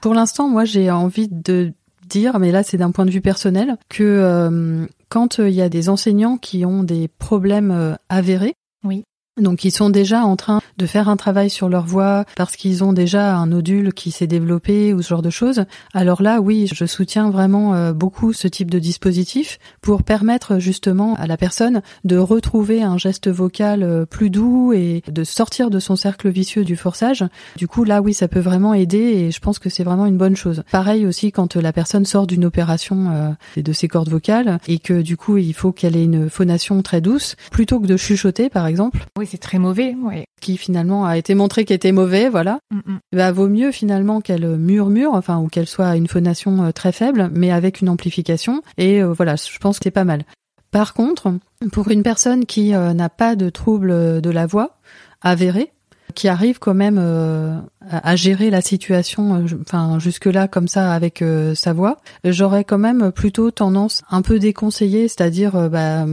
Pour l'instant, moi, j'ai envie de dire, mais là, c'est d'un point de vue personnel, que euh, quand il y a des enseignants qui ont des problèmes euh, avérés, Oui. Donc ils sont déjà en train de faire un travail sur leur voix parce qu'ils ont déjà un nodule qui s'est développé ou ce genre de choses. Alors là, oui, je soutiens vraiment euh, beaucoup ce type de dispositif pour permettre justement à la personne de retrouver un geste vocal euh, plus doux et de sortir de son cercle vicieux du forçage. Du coup, là, oui, ça peut vraiment aider et je pense que c'est vraiment une bonne chose. Pareil aussi quand la personne sort d'une opération euh, de ses cordes vocales et que du coup, il faut qu'elle ait une phonation très douce plutôt que de chuchoter, par exemple c'est très mauvais. Ouais. qui finalement a été montré qu'il était mauvais, voilà. Mm, mm. Bah, vaut mieux finalement qu'elle murmure, enfin, ou qu'elle soit à une phonation euh, très faible, mais avec une amplification. Et euh, voilà, je pense que c'est pas mal. Par contre, pour une personne qui euh, n'a pas de trouble de la voix avéré, qui arrive quand même euh, à à gérer la situation, euh, enfin jusque-là comme ça avec euh, sa voix, j'aurais quand même plutôt tendance un peu déconseillée, c'est-à-dire bah,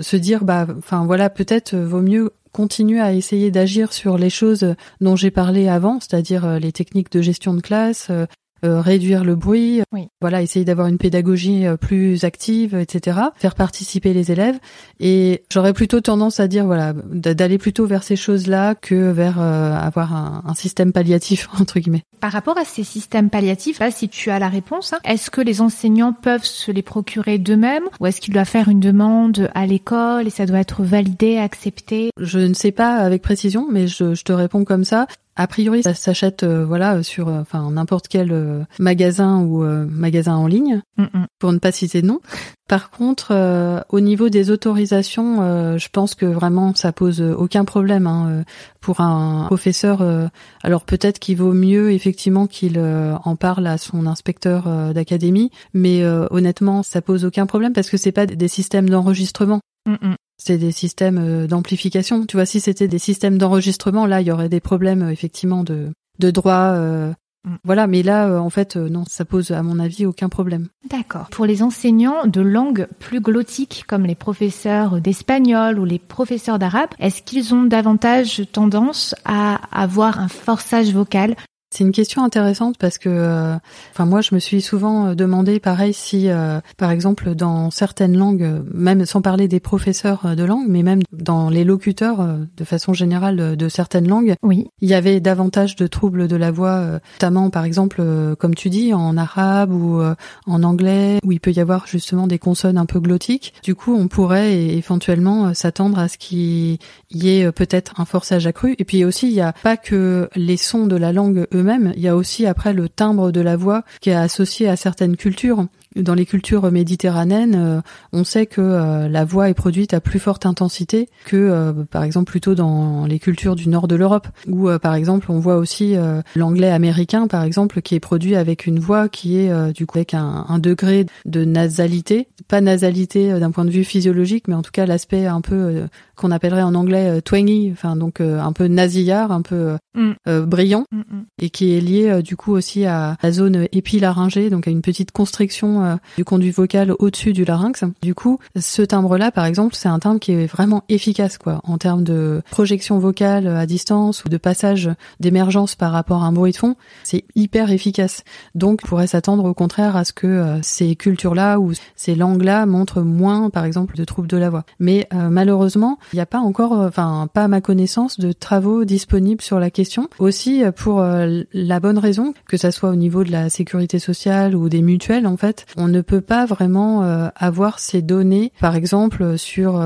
se dire bah, enfin voilà, peut-être vaut mieux continuer à essayer d'agir sur les choses dont j'ai parlé avant, c'est-à-dire euh, les techniques de gestion de classe, euh, réduire le bruit, Oui. voilà, essayer d'avoir une pédagogie euh, plus active, etc. Faire participer les élèves. Et j'aurais plutôt tendance à dire, voilà, d'aller plutôt vers ces choses-là que vers euh, avoir un, un système palliatif <laughs> entre guillemets. Par rapport à ces systèmes palliatifs, là, si tu as la réponse, hein, est-ce que les enseignants peuvent se les procurer d'eux-mêmes ou est-ce qu'ils doivent faire une demande à l'école et ça doit être validé, accepté? Je ne sais pas avec précision, mais je, je te réponds comme ça. A priori, ça s'achète euh, voilà sur euh, enfin n'importe quel euh, magasin ou euh, magasin en ligne Mm, mm. pour ne pas citer de nom. Par contre, euh, au niveau des autorisations, euh, je pense que vraiment ça pose aucun problème hein, euh, pour un professeur. euh, alors peut-être qu'il vaut mieux effectivement qu'il euh, en parle à son inspecteur euh, d'académie, mais euh, honnêtement, ça pose aucun problème parce que c'est pas des systèmes d'enregistrement. Mm. C'est des systèmes euh, d'amplification. Tu vois, si c'était des systèmes d'enregistrement, là, il y aurait des problèmes euh, effectivement de de droit. euh, Mm. Voilà, mais là, euh, en fait, euh, non, ça pose à mon avis aucun problème. D'accord. Pour les enseignants de langues plus glottiques, comme les professeurs d'espagnol ou les professeurs d'arabe, est-ce qu'ils ont davantage tendance à avoir un forçage vocal C'est une question intéressante parce que, euh, enfin moi, je me suis souvent euh, demandé, pareil, si, euh, par exemple, dans certaines langues, même sans parler des professeurs euh, de langue, mais même dans les locuteurs, euh, de façon générale, de, certaines langues, Oui. il y avait davantage de troubles de la voix, notamment, par exemple, comme tu dis, en arabe ou euh, en anglais, où il peut y avoir justement des consonnes un peu glottiques. Du coup, on pourrait éventuellement s'attendre à ce qu'il y ait peut-être un forçage accru. Et puis aussi, il n'y a pas que les sons de la langue eux-mêmes, il y a aussi après le timbre de la voix qui est associé à certaines cultures. Dans les cultures méditerranéennes, euh, on sait que euh, la voix est produite à plus forte intensité que, euh, par exemple, plutôt dans les cultures du nord de l'Europe, où, par exemple, on voit aussi l'anglais américain, par exemple, qui est produit avec une voix qui est, du coup, avec un, degré de nasalité, pas nasalité d'un point de vue physiologique, mais en tout cas l'aspect un peu qu'on appellerait en anglais euh, twangy, enfin donc euh, un peu nasillard, un peu euh, Mm. brillant Mm, mm. et qui est lié du coup aussi à la zone épilaryngée, donc à une petite constriction du conduit vocal au-dessus du larynx. Du coup, ce timbre-là, par exemple, c'est un timbre qui est vraiment efficace, quoi, en termes de projection vocale à distance ou de passage d'émergence par rapport à un bruit de fond. C'est hyper efficace. Donc, on pourrait s'attendre au contraire à ce que ces cultures-là ou ces langues-là montrent moins, par exemple, de troubles de la voix. Mais euh, malheureusement, il n'y a pas encore, euh, enfin, pas à ma connaissance, de travaux disponibles sur la question. Aussi, euh, pour euh, la bonne raison, que ça soit au niveau de la sécurité sociale ou des mutuelles, en fait, on ne peut pas vraiment avoir ces données, par exemple, sur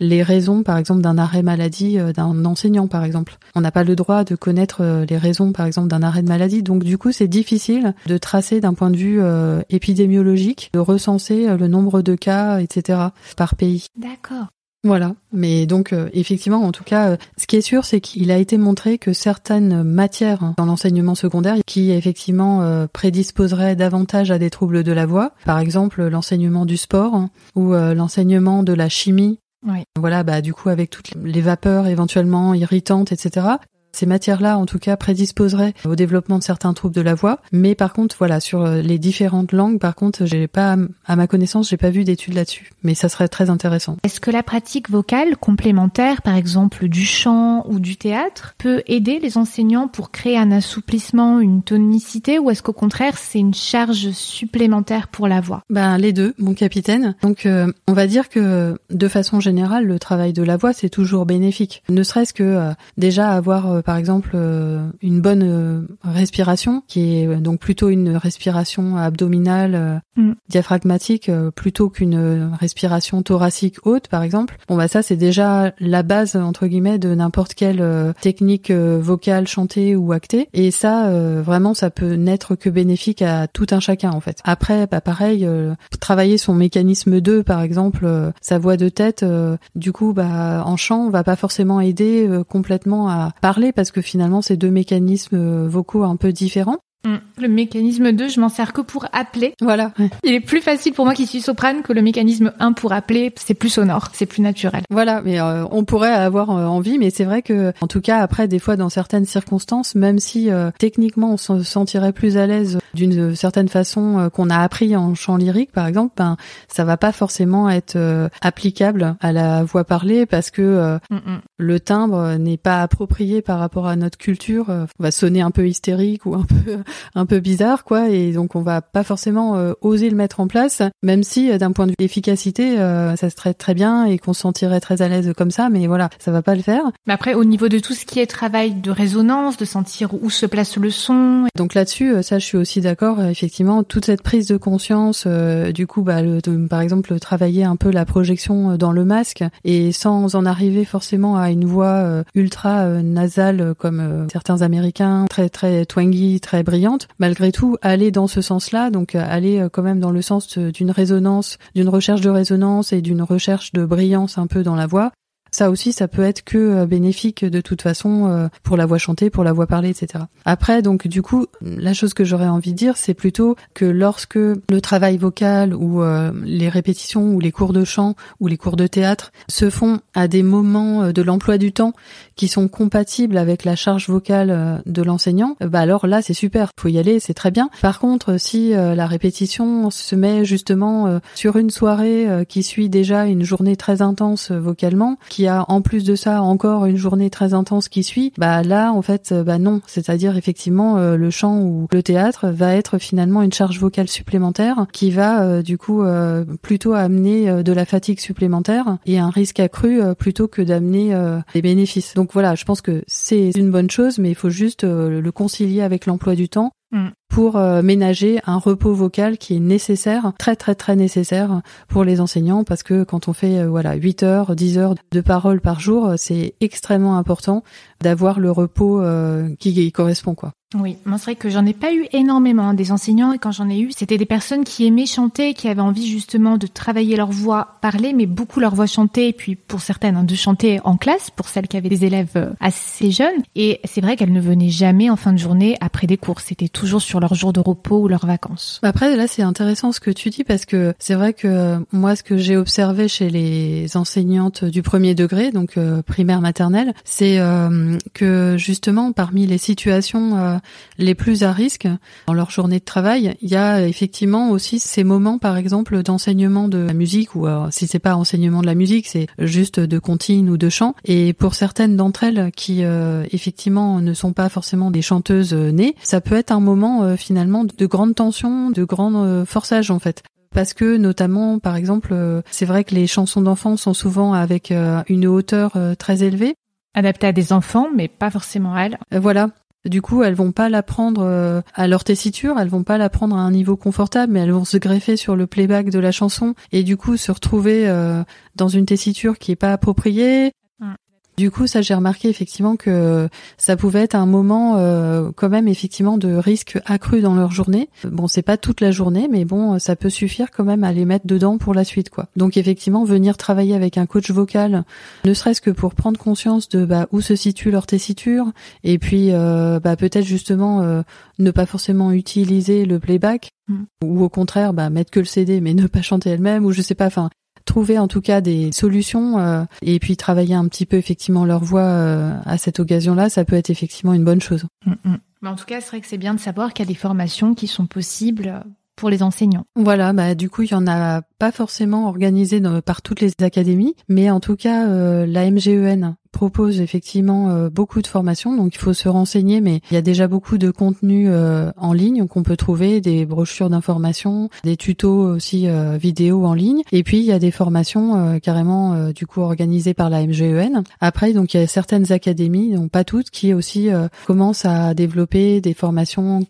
les raisons, par exemple, d'un arrêt maladie d'un enseignant, par exemple. On n'a pas le droit de connaître les raisons, par exemple, d'un arrêt de maladie. Donc, du coup, c'est difficile de tracer d'un point de vue épidémiologique, de recenser le nombre de cas, etc., par pays. D'accord. Voilà. Mais donc, euh, effectivement, en tout cas, euh, ce qui est sûr, c'est qu'il a été montré que certaines matières hein, dans l'enseignement secondaire qui, effectivement, euh, prédisposeraient davantage à des troubles de la voix, par exemple l'enseignement du sport hein, ou euh, l'enseignement de la chimie, Oui. voilà, bah du coup, avec toutes les vapeurs éventuellement irritantes, etc. Ces matières-là, en tout cas, prédisposeraient au développement de certains troubles de la voix. Mais par contre, voilà, sur euh, les différentes langues, par contre, j'ai pas, à ma connaissance, j'ai pas vu d'études là-dessus. Mais ça serait très intéressant. Est-ce que la pratique vocale complémentaire, par exemple du chant ou du théâtre, peut aider les enseignants pour créer un assouplissement, une tonicité, ou est-ce qu'au contraire c'est une charge supplémentaire pour la voix? Ben les deux, mon capitaine. Donc euh, on va dire que de façon générale, le travail de la voix c'est toujours bénéfique. Ne serait-ce que euh, déjà avoir euh, par exemple euh, une bonne euh, respiration, qui est euh, donc plutôt une respiration abdominale euh, Mm. diaphragmatique euh, plutôt qu'une respiration thoracique haute par exemple. Bon bah ça c'est déjà la base entre guillemets de n'importe quelle euh, technique euh, vocale chantée ou actée. Et ça euh, vraiment ça peut n'être que bénéfique à tout un chacun en fait. Après bah pareil euh, travailler son mécanisme 2 par exemple euh, sa voix de tête euh, du coup bah en chant va pas forcément aider euh, complètement à parler parce que finalement c'est deux mécanismes euh, vocaux un peu différents. Le mécanisme 2, je m'en sers que pour appeler. Voilà. Il est plus facile pour moi qui suis soprane que le mécanisme 1 pour appeler. C'est plus sonore, c'est plus naturel. Voilà, mais euh, on pourrait avoir euh, envie, mais c'est vrai que, en tout cas, après, des fois, dans certaines circonstances, même si euh, techniquement on se sentirait plus à l'aise d'une certaine façon euh, qu'on a appris en chant lyrique, par exemple, ben ça va pas forcément être euh, applicable à la voix parlée parce que euh, Mm, mm. le timbre n'est pas approprié par rapport à notre culture. On va sonner un peu hystérique ou un peu un peu bizarre, quoi. Et donc on va pas forcément euh, oser le mettre en place, même si euh, d'un point de vue efficacité, euh, ça se traite très bien et qu'on se sentirait très à l'aise comme ça. Mais voilà, ça va pas le faire. Mais après, au niveau de tout ce qui est travail de résonance, de sentir où se place le son. Donc là-dessus, ça, je suis aussi d'accord. Effectivement, toute cette prise de conscience, du coup, bah, le, de, par exemple, travailler un peu la projection dans le masque et sans en arriver forcément à une voix ultra nasale comme certains Américains, très très twangy, très brillante. Malgré tout, aller dans ce sens-là, donc aller quand même dans le sens d'une résonance, d'une recherche de résonance et d'une recherche de brillance un peu dans la voix, ça aussi, ça peut être que euh, bénéfique de toute façon euh, pour la voix chantée, pour la voix parlée, etc. Après, donc du coup, la chose que j'aurais envie de dire, c'est plutôt que lorsque le travail vocal ou euh, les répétitions ou les cours de chant ou les cours de théâtre se font à des moments de l'emploi du temps qui sont compatibles avec la charge vocale de l'enseignant, bah alors là, c'est super, faut y aller, c'est très bien. Par contre, si la répétition se met justement sur une soirée qui suit déjà une journée très intense vocalement, qui a en plus de ça encore une journée très intense qui suit, bah là en fait euh, bah non, c'est-à-dire effectivement euh, le chant ou le théâtre va être finalement une charge vocale supplémentaire qui va euh, du coup plutôt amener de la fatigue supplémentaire et un risque accru plutôt que d'amener des bénéfices. Voilà, je pense que c'est une bonne chose, mais il faut juste le concilier avec l'emploi du temps Mm. Pour euh, ménager un repos vocal qui est nécessaire, très très très nécessaire pour les enseignants parce que quand on fait euh, voilà 8 heures, 10 heures de parole par jour, c'est extrêmement important d'avoir le repos euh, qui, qui correspond quoi. Oui, moi c'est vrai que j'en ai pas eu énormément des enseignants et quand j'en ai eu, c'était des personnes qui aimaient chanter, qui avaient envie justement de travailler leur voix parler, mais beaucoup leur voix chanter et puis pour certaines hein, de chanter en classe, pour celles qui avaient des élèves euh, assez jeunes. Et c'est vrai qu'elles ne venaient jamais en fin de journée après des cours, c'était toujours sur leur jour de repos ou leurs vacances. Après là c'est intéressant ce que tu dis parce que c'est vrai que moi ce que j'ai observé chez les enseignantes du premier degré, donc euh, primaire maternelle, c'est euh, que justement parmi les situations les plus à risque dans leur journée de travail. Il y a effectivement aussi ces moments, par exemple, d'enseignement de la musique ou euh, si c'est pas enseignement de la musique, c'est juste de comptine ou de chant. Et pour certaines d'entre elles qui euh, effectivement ne sont pas forcément des chanteuses euh, nées, ça peut être un moment finalement de grande tension, de grand forçage en fait. Parce que notamment par exemple c'est vrai que les chansons d'enfants sont souvent avec une hauteur très élevée. Adaptées à des enfants mais pas forcément à elles. voilà. Du coup, elles vont pas l'apprendre euh, à leur tessiture, elles vont pas l'apprendre à un niveau confortable, mais elles vont se greffer sur le playback de la chanson et du coup se retrouver euh, dans une tessiture qui est pas appropriée, du coup, ça j'ai remarqué effectivement que ça pouvait être un moment euh, quand même effectivement de risque accru dans leur journée. Bon, c'est pas toute la journée, mais bon, ça peut suffire quand même à les mettre dedans pour la suite, quoi. Donc effectivement, venir travailler avec un coach vocal, ne serait-ce que pour prendre conscience de bah, où se situe leur tessiture, et puis euh, bah, peut-être justement euh, ne pas forcément utiliser le playback, mm. ou au contraire bah, mettre que le CD mais ne pas chanter elle-même, ou je sais pas. Enfin, trouver en tout cas des solutions euh, et puis travailler un petit peu effectivement leur voix euh, à cette occasion-là, ça peut être effectivement une bonne chose. Mm, mm. Mais en tout cas, c'est vrai que c'est bien de savoir qu'il y a des formations qui sont possibles pour les enseignants. Voilà, bah du coup il y en a pas forcément organisé par toutes les académies, mais en tout cas euh, la MGEN propose effectivement euh, beaucoup de formations, donc il faut se renseigner, mais il y a déjà beaucoup de contenu euh, en ligne qu'on peut trouver, des brochures d'information, des tutos aussi euh, vidéo en ligne, et puis il y a des formations carrément du coup organisées par la MGEN. Après, donc il y a certaines académies, donc pas toutes, qui aussi commencent à développer des formations,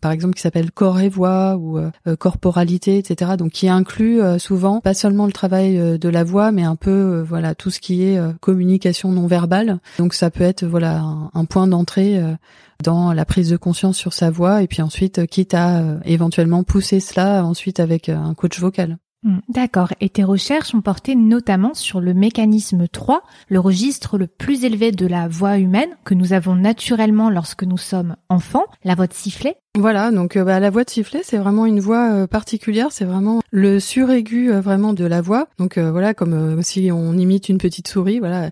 par exemple qui s'appellent corps et voix ou corporalité, etc. Donc qui inclut souvent pas seulement le travail de la voix, mais un peu voilà tout ce qui est communication non verbal. Donc ça peut être voilà un, point d'entrée euh, dans la prise de conscience sur sa voix et puis ensuite euh, quitte à euh, éventuellement pousser cela ensuite avec un coach vocal. Hmm, d'accord. Et tes recherches ont porté notamment sur le mécanisme 3, le registre le plus élevé de la voix humaine que nous avons naturellement lorsque nous sommes enfants, la voix de sifflet. Voilà, donc bah, la voix de sifflet, c'est vraiment une voix particulière, c'est vraiment le suraigu vraiment de la voix. Donc voilà, comme si on imite une petite souris, voilà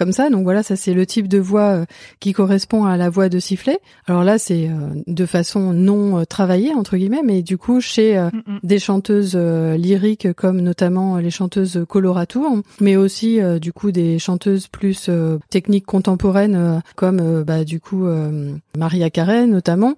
comme ça. Donc voilà, ça c'est le type de voix euh, qui correspond à la voix de sifflet. Alors là, c'est euh, de façon non euh, travaillée entre guillemets, mais du coup chez mm, mm. des chanteuses lyriques comme notamment les chanteuses coloratour, mais aussi du coup des chanteuses plus techniques contemporaines comme bah du coup Maria Carey notamment.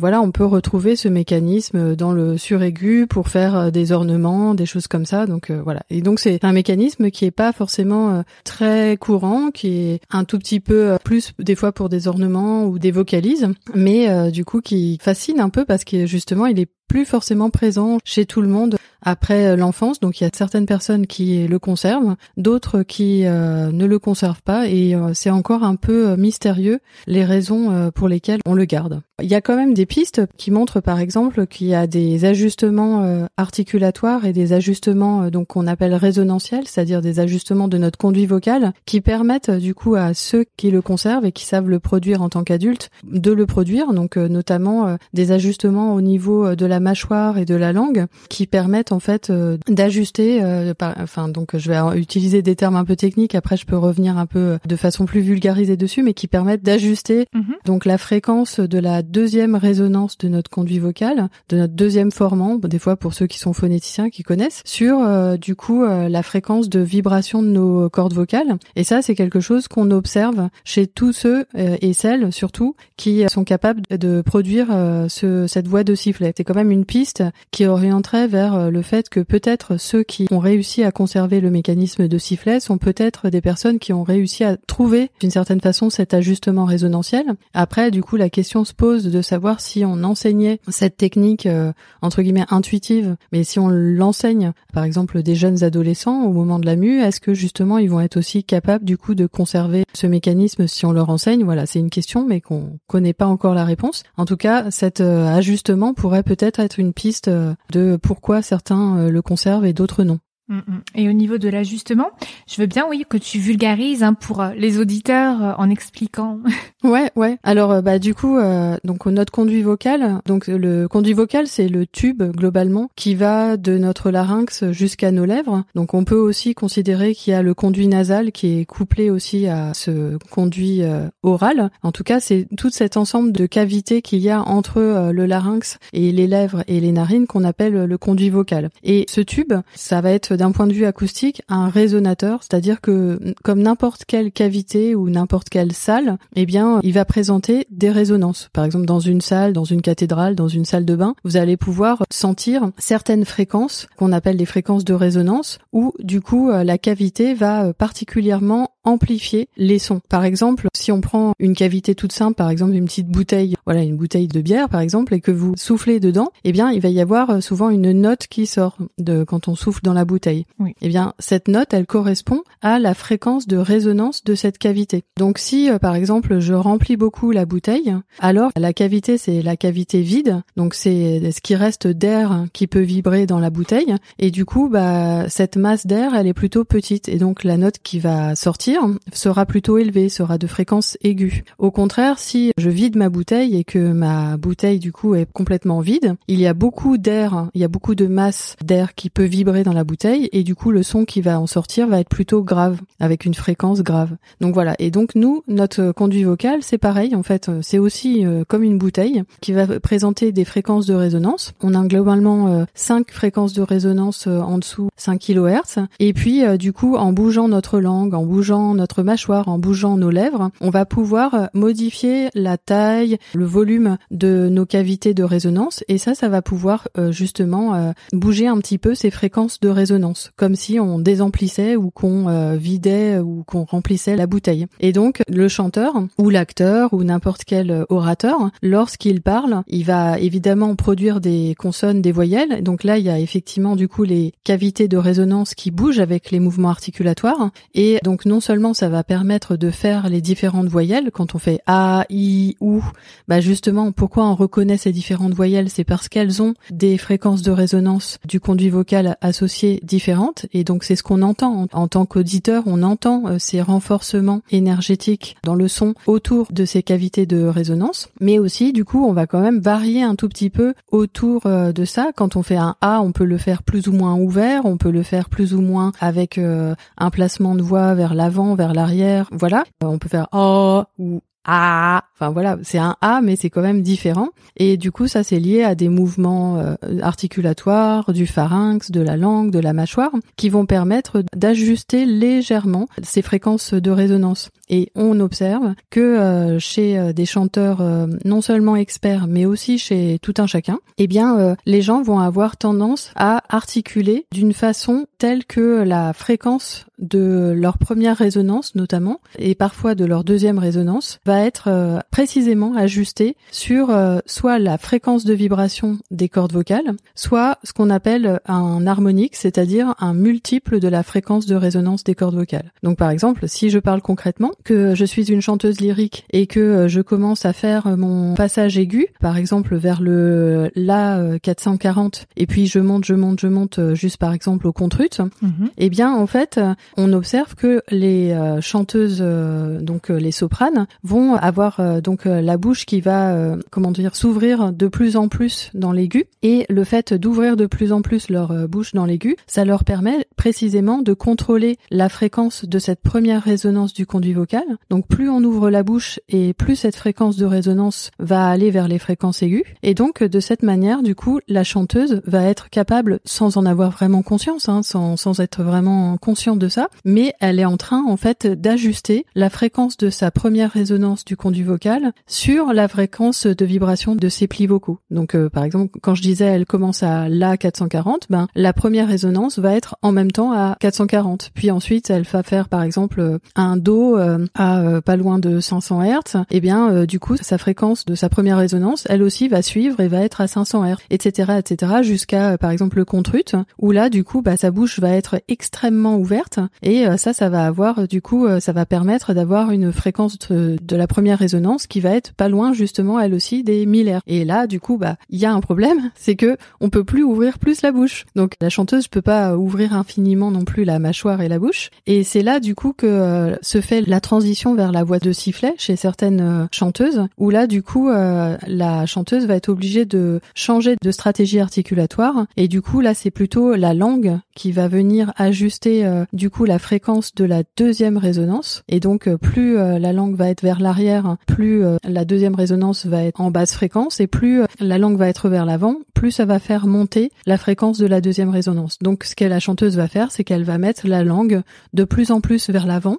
Voilà, on peut retrouver ce mécanisme dans le suraigu pour faire euh, des ornements, des choses comme ça. Donc euh, voilà. Et donc c'est un mécanisme qui est pas forcément euh, très courant, qui est un tout petit peu plus des fois pour des ornements ou des vocalises, mais du coup qui fascine un peu parce que justement il est plus forcément présent chez tout le monde après l'enfance. Donc il y a certaines personnes qui le conservent, d'autres qui euh, ne le conservent pas et euh, c'est encore un peu euh, mystérieux les raisons pour lesquelles on le garde. Il y a quand même des pistes qui montrent par exemple qu'il y a des ajustements articulatoires et des ajustements donc qu'on appelle résonantiels, c'est-à-dire des ajustements de notre conduit vocal qui permettent du coup à ceux qui le conservent et qui savent le produire en tant qu'adultes de le produire. Donc notamment des ajustements au niveau de la mâchoire et de la langue qui permettent en fait euh, d'ajuster euh, enfin donc je vais utiliser des termes un peu techniques après je peux revenir un peu de façon plus vulgarisée dessus mais qui permettent d'ajuster Mhm. donc la fréquence de la deuxième résonance de notre conduit vocal, de notre deuxième formant, des fois pour ceux qui sont phonéticiens qui connaissent, sur euh, du coup euh, la fréquence de vibration de nos cordes vocales. Et ça c'est quelque chose qu'on observe chez tous ceux euh, et celles surtout qui sont capables de produire euh, ce, cette voix de sifflet. C'est quand même une piste qui orienterait vers euh, le fait que peut-être ceux qui ont réussi à conserver le mécanisme de sifflet sont peut-être des personnes qui ont réussi à trouver d'une certaine façon cet ajustement résonantiel. Après, du coup, la question se pose de savoir si on enseignait cette technique euh, entre guillemets intuitive, mais si on l'enseigne, par exemple, des jeunes adolescents au moment de la mue, est-ce que justement ils vont être aussi capables du coup de conserver ce mécanisme si on leur enseigne? Voilà, c'est une question, mais qu'on connaît pas encore la réponse. En tout cas, cet euh, ajustement pourrait peut-être être une piste euh, de pourquoi certains euh, le conservent et d'autres non. Mm, mm. Et au niveau de l'ajustement, je veux bien, oui, que tu vulgarises hein, pour euh, les auditeurs euh, en expliquant. <laughs> Ouais, ouais. Alors, euh, bah, du coup, euh, donc notre conduit vocal. Donc, le conduit vocal, c'est le tube globalement qui va de notre larynx jusqu'à nos lèvres. Donc, on peut aussi considérer qu'il y a le conduit nasal qui est couplé aussi à ce conduit oral. En tout cas, c'est tout cet ensemble de cavités qu'il y a entre le larynx et les lèvres et les narines qu'on appelle le conduit vocal. Et ce tube, ça va être d'un point de vue acoustique un résonateur, c'est-à-dire que comme n'importe quelle cavité ou n'importe quelle salle, eh bien, il va présenter des résonances. Par exemple, dans une salle, dans une cathédrale, dans une salle de bain, vous allez pouvoir sentir certaines fréquences qu'on appelle les fréquences de résonance où du coup euh, la cavité va euh, particulièrement amplifier les sons. Par exemple, si on prend une cavité toute simple, par exemple une petite bouteille, voilà une bouteille de bière par exemple, et que vous soufflez dedans, eh bien il va y avoir euh, souvent une note qui sort de quand on souffle dans la bouteille. Oui. Eh bien cette note, elle correspond à la fréquence de résonance de cette cavité. Donc si euh, par exemple je remplis beaucoup la bouteille, alors la cavité c'est la cavité vide, donc c'est ce qui reste d'air qui peut vibrer dans la bouteille, et du coup bah cette masse d'air elle est plutôt petite, et donc la note qui va sortir sera plutôt élevée, sera de fréquence aiguë. Au contraire, si je vide ma bouteille et que ma bouteille du coup est complètement vide, il y a beaucoup d'air, il y a beaucoup de masse d'air qui peut vibrer dans la bouteille et du coup le son qui va en sortir va être plutôt grave, avec une fréquence grave. Donc voilà, et donc nous, notre conduit vocal, c'est pareil en fait, c'est aussi euh, comme une bouteille qui va présenter des fréquences de résonance. On a globalement euh, 5 fréquences de résonance euh, en dessous 5 kHz et puis euh, du coup en bougeant notre langue, en bougeant notre mâchoire, en bougeant nos lèvres, on va pouvoir euh, modifier la taille, le volume de nos cavités de résonance et ça ça va pouvoir euh, justement euh, bouger un petit peu ces fréquences de résonance comme si on désemplissait ou qu'on vidait ou qu'on remplissait la bouteille. Et donc le chanteur ou l'acteur ou n'importe quel orateur, lorsqu'il parle, il va évidemment produire des consonnes, des voyelles. Donc là, il y a effectivement du coup les cavités de résonance qui bougent avec les mouvements articulatoires. Et donc non seulement ça va permettre de faire les différentes voyelles quand on fait a, i, ou. Bah justement, pourquoi on reconnaît ces différentes voyelles, c'est parce qu'elles ont des fréquences de résonance du conduit vocal associées différentes. Et donc c'est ce qu'on entend en, en tant qu'auditeur, on entend euh, ces renforcements énergétiques dans le son autour de ces cavités de résonance. Mais aussi, du coup, on va quand même varier un tout petit peu autour euh, de ça. Quand on fait un A, on peut le faire plus ou moins ouvert, on peut le faire plus ou moins avec euh, un placement de voix vers l'avant, vers l'arrière. Voilà. Euh, on peut faire A ou ah, enfin voilà, c'est un a mais c'est quand même différent et du coup ça c'est lié à des mouvements euh, articulatoires du pharynx, de la langue, de la mâchoire qui vont permettre d'ajuster légèrement ces fréquences de résonance. Et on observe que euh, chez euh, des chanteurs non seulement experts mais aussi chez tout un chacun, eh bien les gens vont avoir tendance à articuler d'une façon telle que la fréquence de leur première résonance notamment et parfois de leur deuxième résonance va être précisément ajustée sur euh, soit la fréquence de vibration des cordes vocales, soit ce qu'on appelle un harmonique, c'est-à-dire un multiple de la fréquence de résonance des cordes vocales. Donc par exemple, si je parle concrètement que je suis une chanteuse lyrique et que euh, je commence à faire mon passage aigu, par exemple vers le la 440 et puis je monte, je monte, je monte juste par exemple au contrut, Mhm. eh bien en fait on observe que les euh, chanteuses euh, donc euh, les sopranes vont avoir euh, donc euh, la bouche qui va euh, comment dire s'ouvrir de plus en plus dans l'aigu. Et le fait d'ouvrir de plus en plus leur euh, bouche dans l'aigu ça leur permet précisément de contrôler la fréquence de cette première résonance du conduit vocal. Donc plus on ouvre la bouche et plus cette fréquence de résonance va aller vers les fréquences aiguës. Et donc de cette manière du coup la chanteuse va être capable sans en avoir vraiment conscience hein, sans, sans être vraiment consciente de ça mais elle est en train en fait d'ajuster la fréquence de sa première résonance du conduit vocal sur la fréquence de vibration de ses plis vocaux. Donc euh, par exemple, quand je disais elle commence à la 440, ben la première résonance va être en même temps à 440. Puis ensuite, elle va faire par exemple euh, un do euh, à euh, pas loin de 500 Hz. Et bien euh, du coup, sa fréquence de sa première résonance, elle aussi va suivre et va être à 500 Hz, etc., etc., jusqu'à par exemple le contrut, où là du coup, bah, sa bouche va être extrêmement ouverte et ça, ça va avoir du coup, ça va permettre d'avoir une fréquence de, de la première résonance qui va être pas loin justement elle aussi des 1000 Hz. Et là, du coup, bah il y a un problème, <laughs> c'est que on peut plus ouvrir plus la bouche. Donc la chanteuse peut pas ouvrir infiniment non plus la mâchoire et la bouche. Et c'est là du coup que euh, se fait la transition vers la voix de sifflet chez certaines euh, chanteuses, où là du coup euh, la chanteuse va être obligée de changer de stratégie articulatoire. Et du coup là c'est plutôt la langue qui va venir ajuster euh, du coup la fréquence de la deuxième résonance. Et donc euh, plus euh, la langue va être vers l'arrière, plus la deuxième résonance va être en basse fréquence et plus la langue va être vers l'avant, plus ça va faire monter la fréquence de la deuxième résonance. Donc ce que la chanteuse va faire, c'est qu'elle va mettre la langue de plus en plus vers l'avant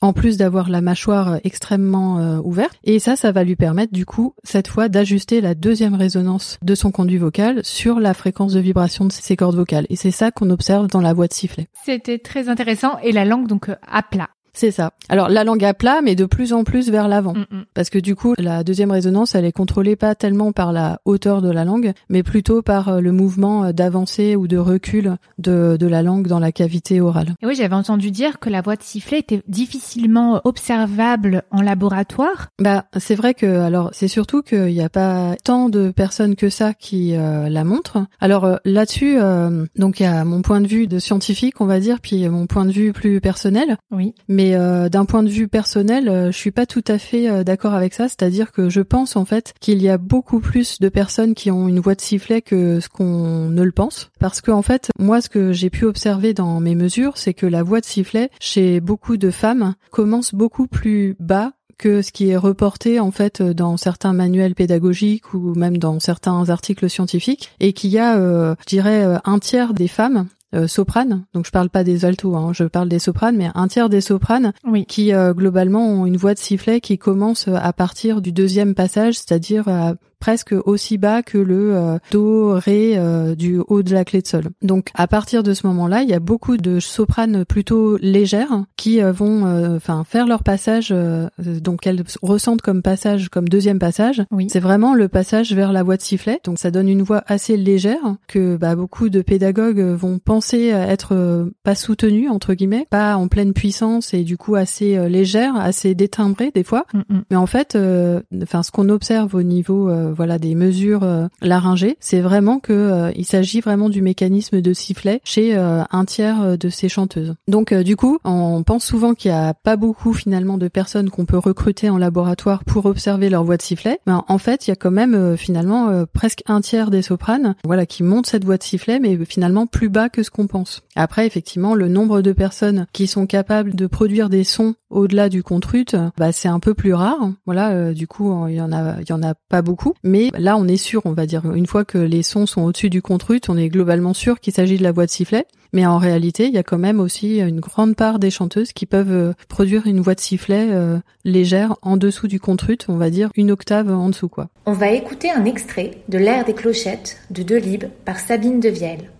en plus d'avoir la mâchoire euh, extrêmement euh, ouverte. Et ça, ça va lui permettre du coup, cette fois, d'ajuster la deuxième résonance de son conduit vocal sur la fréquence de vibration de ses cordes vocales. Et c'est ça qu'on observe dans la voix de sifflet. C'était très intéressant et la langue donc euh, à plat. C'est ça. Alors la langue à plat, mais de plus en plus vers l'avant. Mm, mm. Parce que du coup, la deuxième résonance, elle est contrôlée pas tellement par la hauteur de la langue, mais plutôt par euh, le mouvement euh, d'avancée ou de recul de, de la langue dans la cavité orale. Et oui, j'avais entendu dire que la voix de sifflet était difficilement observable en laboratoire. Bah, c'est vrai que alors c'est surtout qu'il n'y a pas tant de personnes que ça qui euh, la montrent. Alors euh, là-dessus, euh, donc il y a mon point de vue de scientifique, on va dire, puis mon point de vue plus personnel. Oui. Mais euh, d'un point de vue personnel, euh, je suis pas tout à fait euh, d'accord avec ça. C'est-à-dire que je pense en fait qu'il y a beaucoup plus de personnes qui ont une voix de sifflet que ce qu'on ne le pense. Parce que en fait, moi, ce que j'ai pu observer dans mes mesures, c'est que la voix de sifflet chez beaucoup de femmes commence beaucoup plus bas que ce qui est reporté en fait dans certains manuels pédagogiques ou même dans certains articles scientifiques et qu'il y a, euh, je dirais, euh, un tiers des femmes euh, sopranes, donc je parle pas des altos, hein, je parle des sopranes, mais un tiers des sopranes Oui. qui euh, globalement ont une voix de sifflet qui commence à partir du deuxième passage, c'est-à-dire à presque aussi bas que le euh, do ré euh, du haut de la clé de sol. Donc à partir de ce moment-là, il y a beaucoup de sopranes plutôt légères qui euh, vont euh, enfin faire leur passage donc elles ressentent comme passage comme deuxième passage. Oui. C'est vraiment le passage vers la voix de sifflet. Donc ça donne une voix assez légère que bah, beaucoup de pédagogues vont penser être pas soutenue entre guillemets, pas en pleine puissance et du coup assez légère, assez détimbrée des fois. Mm, mm. Mais en fait, enfin, ce qu'on observe au niveau voilà des mesures laryngées, c'est vraiment que il s'agit vraiment du mécanisme de sifflet chez un tiers de ces chanteuses. Donc du coup, on pense souvent qu'il y a pas beaucoup finalement de personnes qu'on peut recruter en laboratoire pour observer leur voix de sifflet. Mais en fait, il y a quand même finalement presque un tiers des sopranes, voilà, qui montent cette voix de sifflet, mais finalement plus bas que ce qu'on pense. Après, effectivement, le nombre de personnes qui sont capables de produire des sons au-delà du contrut, bah, c'est un peu plus rare. Voilà, euh, du coup, il y en a, il y en a pas beaucoup. Mais là, on est sûr, on va dire, une fois que les sons sont au-dessus du contrut, on est globalement sûr qu'il s'agit de la voix de sifflet. Mais en réalité, il y a quand même aussi une grande part des chanteuses qui peuvent euh, produire une voix de sifflet euh, légère en dessous du contrut, on va dire une octave en dessous, quoi. On va écouter un extrait de l'air des clochettes de Delibes par Sabine Devielle.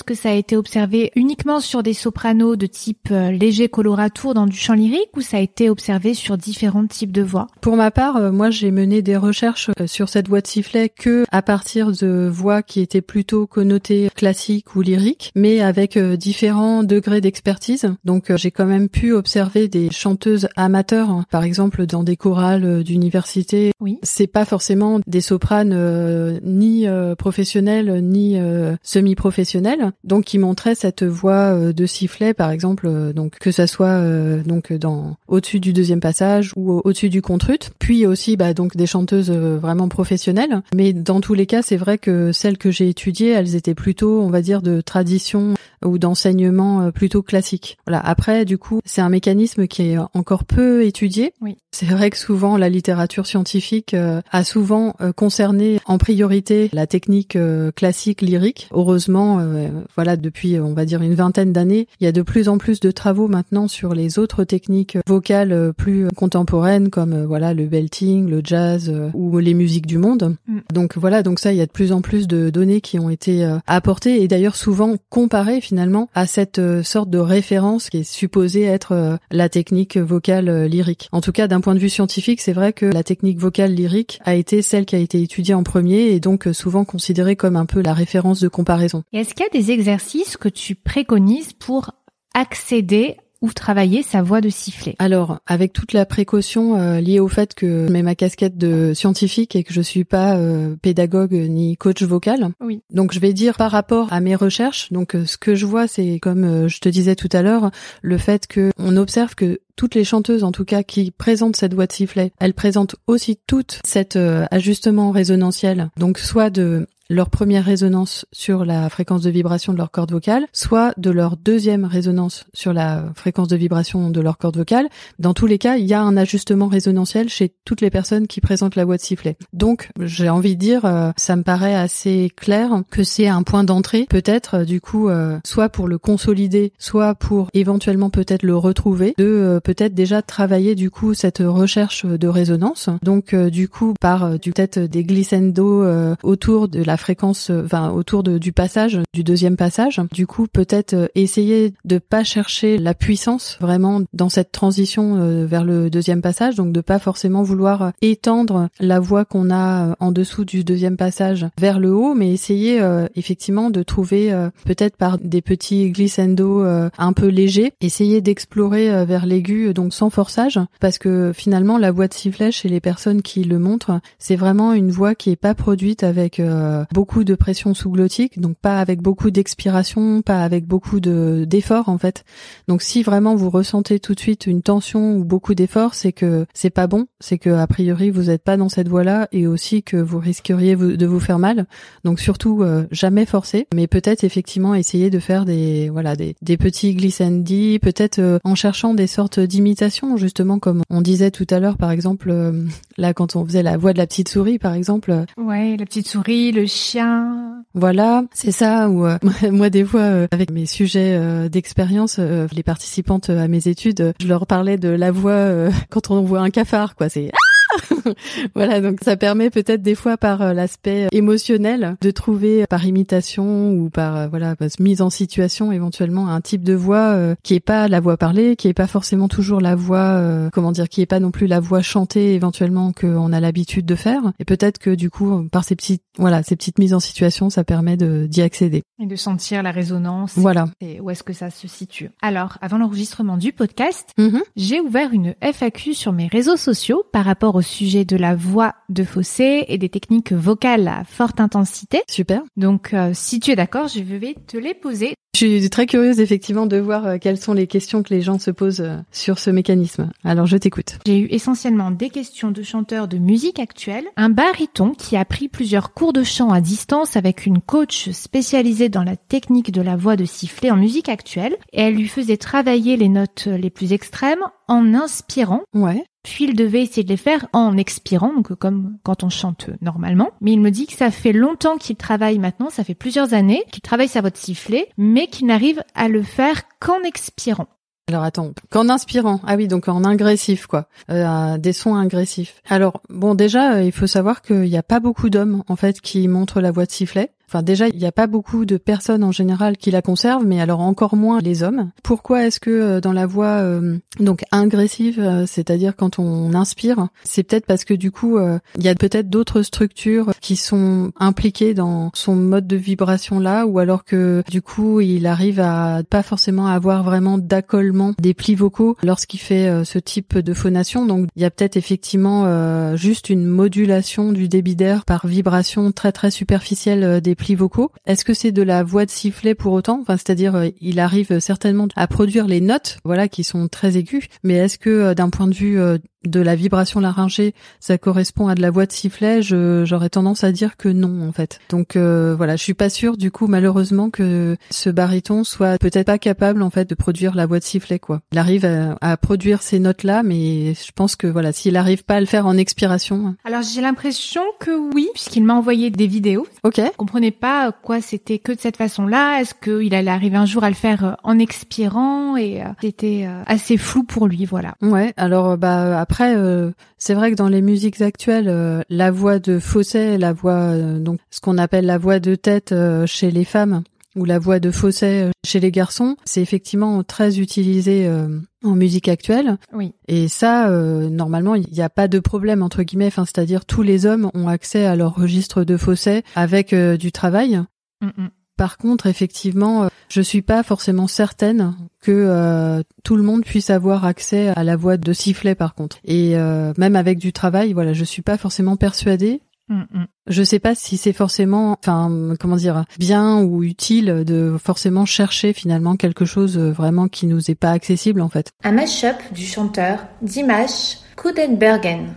Est-ce que ça a été observé uniquement sur des sopranos de type euh, léger coloratour dans du chant lyrique ou ça a été observé sur différents types de voix? Pour ma part, euh, moi j'ai mené des recherches euh, sur cette voix de sifflet que à partir de voix qui étaient plutôt connotées classiques ou lyriques, mais avec différents degrés d'expertise. Donc j'ai quand même pu observer des chanteuses amateurs, hein. par exemple dans des chorales d'université. Oui. C'est pas forcément des sopranes ni professionnelles ni semi-professionnelles donc qui montrait cette voix euh, de sifflet par exemple euh, donc que ça soit euh, donc dans au-dessus du deuxième passage ou au-dessus du contrut puis aussi bah donc des chanteuses vraiment professionnelles. Mais dans tous les cas c'est vrai que celles que j'ai étudiées elles étaient plutôt on va dire de tradition ou d'enseignement plutôt classique voilà après du coup c'est un mécanisme qui est encore peu étudié oui. c'est vrai que souvent la littérature scientifique a souvent concerné en priorité la technique classique lyrique heureusement voilà, depuis on va dire une vingtaine d'années, il y a de plus en plus de travaux maintenant sur les autres techniques vocales euh, plus contemporaines comme euh, voilà le belting, le jazz euh, ou les musiques du monde. Mm. Donc voilà, donc ça il y a de plus en plus de données qui ont été apportées et d'ailleurs souvent comparées finalement à cette sorte de référence qui est supposée être la technique vocale lyrique. En tout cas, d'un point de vue scientifique, c'est vrai que la technique vocale lyrique a été celle qui a été étudiée en premier et donc souvent considérée comme un peu la référence de comparaison. est-ce qu'il y a des exercices que tu préconises pour accéder ou travailler sa voix de sifflet Alors, avec toute la précaution euh, liée au fait que je mets ma casquette de scientifique et que je suis pas euh, pédagogue ni coach vocal. Oui. Donc, je vais dire par rapport à mes recherches. Donc, euh, ce que je vois, c'est comme je te disais tout à l'heure, le fait que on observe que toutes les chanteuses, en tout cas, qui présentent cette voix de sifflet, elles présentent aussi toutes cet ajustement résonantiel. Donc, soit de leur première résonance sur la fréquence de vibration de leur corde vocale, soit de leur deuxième résonance sur la fréquence de vibration de leur corde vocale. Dans tous les cas, il y a un ajustement résonantiel chez toutes les personnes qui présentent la voix de sifflet. Donc, j'ai envie de dire, euh, ça me paraît assez clair que c'est un point d'entrée, peut-être euh, du coup, euh, soit pour le consolider, soit pour éventuellement peut-être le retrouver, de peut-être déjà travailler du coup cette recherche de résonance. Donc, du coup, par du peut-être des glissando autour de la fréquence, euh, enfin autour de, du passage, du deuxième passage. Du coup, peut-être euh, essayer de pas chercher la puissance vraiment dans cette transition euh, vers le deuxième passage, donc de pas forcément vouloir étendre la voix qu'on a en dessous du deuxième passage vers le haut, mais essayer effectivement de trouver peut-être par des petits glissando un peu légers, essayer d'explorer vers l'aigu donc sans forçage, parce que finalement la voix de sifflet chez les personnes qui le montrent, c'est vraiment une voix qui est pas produite avec beaucoup de pression sous-glottique, donc pas avec beaucoup d'expiration, pas avec beaucoup de d'efforts en fait. Donc si vraiment vous ressentez tout de suite une tension ou beaucoup d'efforts, c'est que c'est pas bon, c'est que a priori vous n'êtes pas dans cette voie-là et aussi que vous risqueriez de vous faire mal. Donc surtout euh, jamais forcer, mais peut-être effectivement essayer de faire des voilà des, des petits glissandi, peut-être euh, en cherchant des sortes d'imitations justement comme on disait tout à l'heure par exemple euh, là quand on faisait la voix de la petite souris par exemple. Ouais, la petite souris, le Voilà, c'est ça. Ou <laughs> moi des fois avec mes sujets d'expérience, les participantes à mes études, je leur parlais de la voix <laughs> quand on voit un cafard quoi. C'est <laughs> <laughs> voilà, donc ça permet peut-être des fois par euh, l'aspect émotionnel de trouver par imitation ou par euh, voilà mise en situation éventuellement un type de voix euh, qui est pas la voix parlée, qui est pas forcément toujours la voix comment dire, qui est pas non plus la voix chantée éventuellement qu'on a l'habitude de faire. Et peut-être que du coup par ces petites voilà ces petites mises en situation, ça permet de d'y accéder et de sentir la résonance. Voilà. Et où est-ce que ça se situe Alors avant l'enregistrement du podcast, Mhm. j'ai ouvert une FAQ sur mes réseaux sociaux par rapport au sujet de la voix de fossé et des techniques vocales à forte intensité. Super. Donc, euh, si tu es d'accord, je vais te les poser. Je suis très curieuse effectivement de voir euh, quelles sont les questions que les gens se posent euh, sur ce mécanisme. Alors je t'écoute. J'ai eu essentiellement des questions de chanteurs de musique actuelle, un baryton qui a pris plusieurs cours de chant à distance avec une coach spécialisée dans la technique de la voix de sifflet en musique actuelle, et elle lui faisait travailler les notes les plus extrêmes en inspirant Ouais. Puis il devait essayer de les faire en expirant, donc comme quand on chante normalement. Mais il me dit que ça fait longtemps qu'il travaille maintenant, ça fait plusieurs années qu'il travaille sa voix de sifflet, mais qu'il n'arrive à le faire qu'en expirant. Alors attends, qu'en inspirant. Ah oui, donc en ingressif quoi, Euh, des sons agressifs. Alors bon, déjà euh, il faut savoir qu'il n'y a pas beaucoup d'hommes en fait qui montrent la voix de sifflet. Enfin déjà, il n'y a pas beaucoup de personnes en général qui la conservent, mais alors encore moins les hommes. Pourquoi est-ce que euh, dans la voix euh, donc agressive, euh, c'est-à-dire quand on inspire, c'est peut-être parce que du coup il y a peut-être d'autres structures qui sont impliquées dans son mode de vibration là, ou alors que du coup il arrive à pas forcément avoir vraiment d'accollement des plis vocaux lorsqu'il fait ce type de phonation. Donc il y a peut-être effectivement juste une modulation du débit d'air par vibration très très superficielle des vocaux. Est-ce que c'est de la voix de sifflet pour autant? Enfin, c'est-à-dire euh, il arrive certainement à produire les notes, voilà, qui sont très aiguës. Mais est-ce que euh, d'un point de vue euh, de la vibration laryngée, ça correspond à de la voix de sifflet Je j'aurais tendance à dire que non en fait. Donc euh, voilà, je suis pas sûre du coup malheureusement que ce baryton soit peut-être pas capable en fait de produire la voix de sifflet quoi. Il arrive à, à produire ces notes là, mais je pense que voilà, s'il arrive pas à le faire en expiration, Alors j'ai l'impression que oui, puisqu'il m'a envoyé des vidéos. ok. Je comprenais pas quoi c'était que de cette façon-là. Est-ce qu'il allait arriver un jour à le faire euh, en expirant et euh, c'était euh, assez flou pour lui, voilà. Ouais, alors bah après euh, c'est vrai que dans les musiques actuelles euh, la voix de fausset, la voix euh, donc ce qu'on appelle la voix de tête euh, chez les femmes ou la voix de fausset euh, chez les garçons, c'est effectivement très utilisé euh, en musique actuelle Oui. et ça euh, normalement il n'y a pas de problème entre guillemets, enfin c'est-à-dire tous les hommes ont accès à leur registre de fausset avec euh, du travail. Mm, mm. Par contre, effectivement, euh, je suis pas forcément certaine que euh, tout le monde puisse avoir accès à la voix de sifflet. Par contre, et euh, même avec du travail, voilà, je suis pas forcément persuadée. Mm, mm. Je sais pas si c'est forcément, enfin, comment dire, bien ou utile de forcément chercher finalement quelque chose vraiment qui nous est pas accessible en fait. Un mash-up du chanteur Dimash Kudenbergen.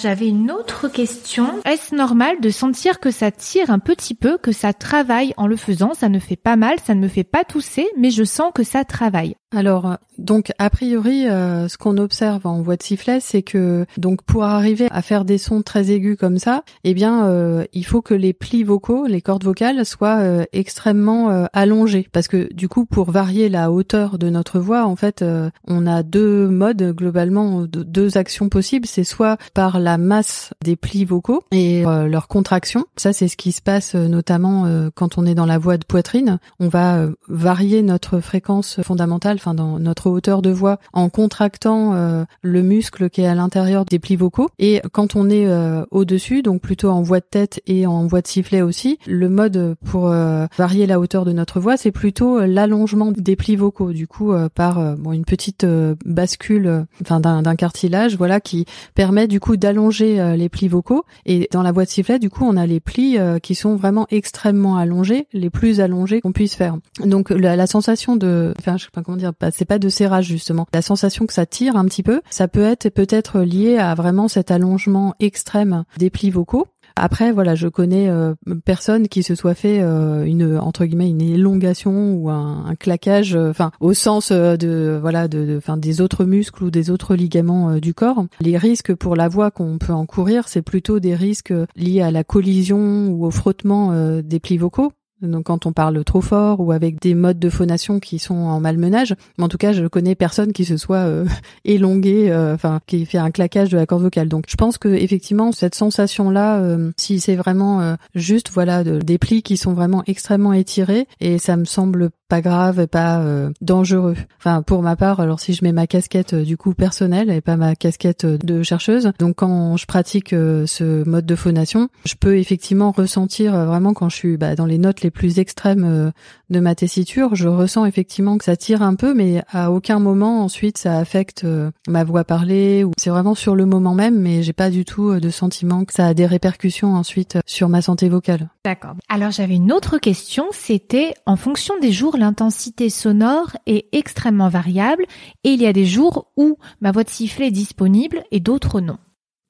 J'avais une autre question. Est-ce normal de sentir que ça tire un petit peu, que ça travaille en le faisant? Ça ne fait pas mal, ça ne me fait pas tousser, mais je sens que ça travaille. Alors, donc a priori, euh, ce qu'on observe en voix de sifflet, c'est que donc pour arriver à faire des sons très aigus comme ça, eh bien, euh, il faut que les plis vocaux, les cordes vocales, soient euh, extrêmement allongées, parce que du coup, pour varier la hauteur de notre voix, en fait, on a deux modes globalement, deux actions possibles. C'est soit par la masse des plis vocaux et leur contraction. Ça, c'est ce qui se passe notamment quand on est dans la voix de poitrine. On va varier notre fréquence fondamentale enfin dans notre hauteur de voix, en contractant euh, le muscle qui est à l'intérieur des plis vocaux. Et quand on est euh, au-dessus, donc plutôt en voix de tête et en voix de sifflet aussi, le mode pour euh, varier la hauteur de notre voix, c'est plutôt l'allongement des plis vocaux. Du coup, par bon, une petite bascule, enfin d'un cartilage, voilà, qui permet du coup d'allonger les plis vocaux. Et dans la voix de sifflet, du coup, on a les plis qui sont vraiment extrêmement allongés, les plus allongés qu'on puisse faire. Donc la, la sensation de, enfin, je sais pas comment dire c'est pas de serrage justement. La sensation que ça tire un petit peu, ça peut être peut-être lié à vraiment cet allongement extrême des plis vocaux. Après, voilà, je connais euh, personne qui se soit fait euh, une entre guillemets une élongation ou un, claquage, euh, enfin au sens de voilà de, enfin des autres muscles ou des autres ligaments du corps. Les risques pour la voix qu'on peut encourir, c'est plutôt des risques liés à la collision ou au frottement des plis vocaux donc quand on parle trop fort ou avec des modes de phonation qui sont en malmenage, mais en tout cas je connais personne qui se soit euh, élongué, euh, enfin qui fait un claquage de la corde vocale. Donc je pense que effectivement cette sensation là, euh, si c'est vraiment juste voilà des plis qui sont vraiment extrêmement étirés et ça me semble pas grave, pas dangereux. Enfin pour ma part, alors si je mets ma casquette du coup personnelle et pas ma casquette de chercheuse, donc quand je pratique ce mode de phonation, je peux effectivement ressentir vraiment quand je suis bah, dans les notes les plus extrêmes euh, de ma tessiture, je ressens effectivement que ça tire un peu, mais à aucun moment ensuite ça affecte euh, ma voix parlée. Ou c'est vraiment sur le moment même, mais j'ai pas du tout euh, de sentiment que ça a des répercussions ensuite sur ma santé vocale. D'accord. Alors j'avais une autre question, c'était en fonction des jours, l'intensité sonore est extrêmement variable et il y a des jours où ma voix de sifflet est disponible et d'autres non.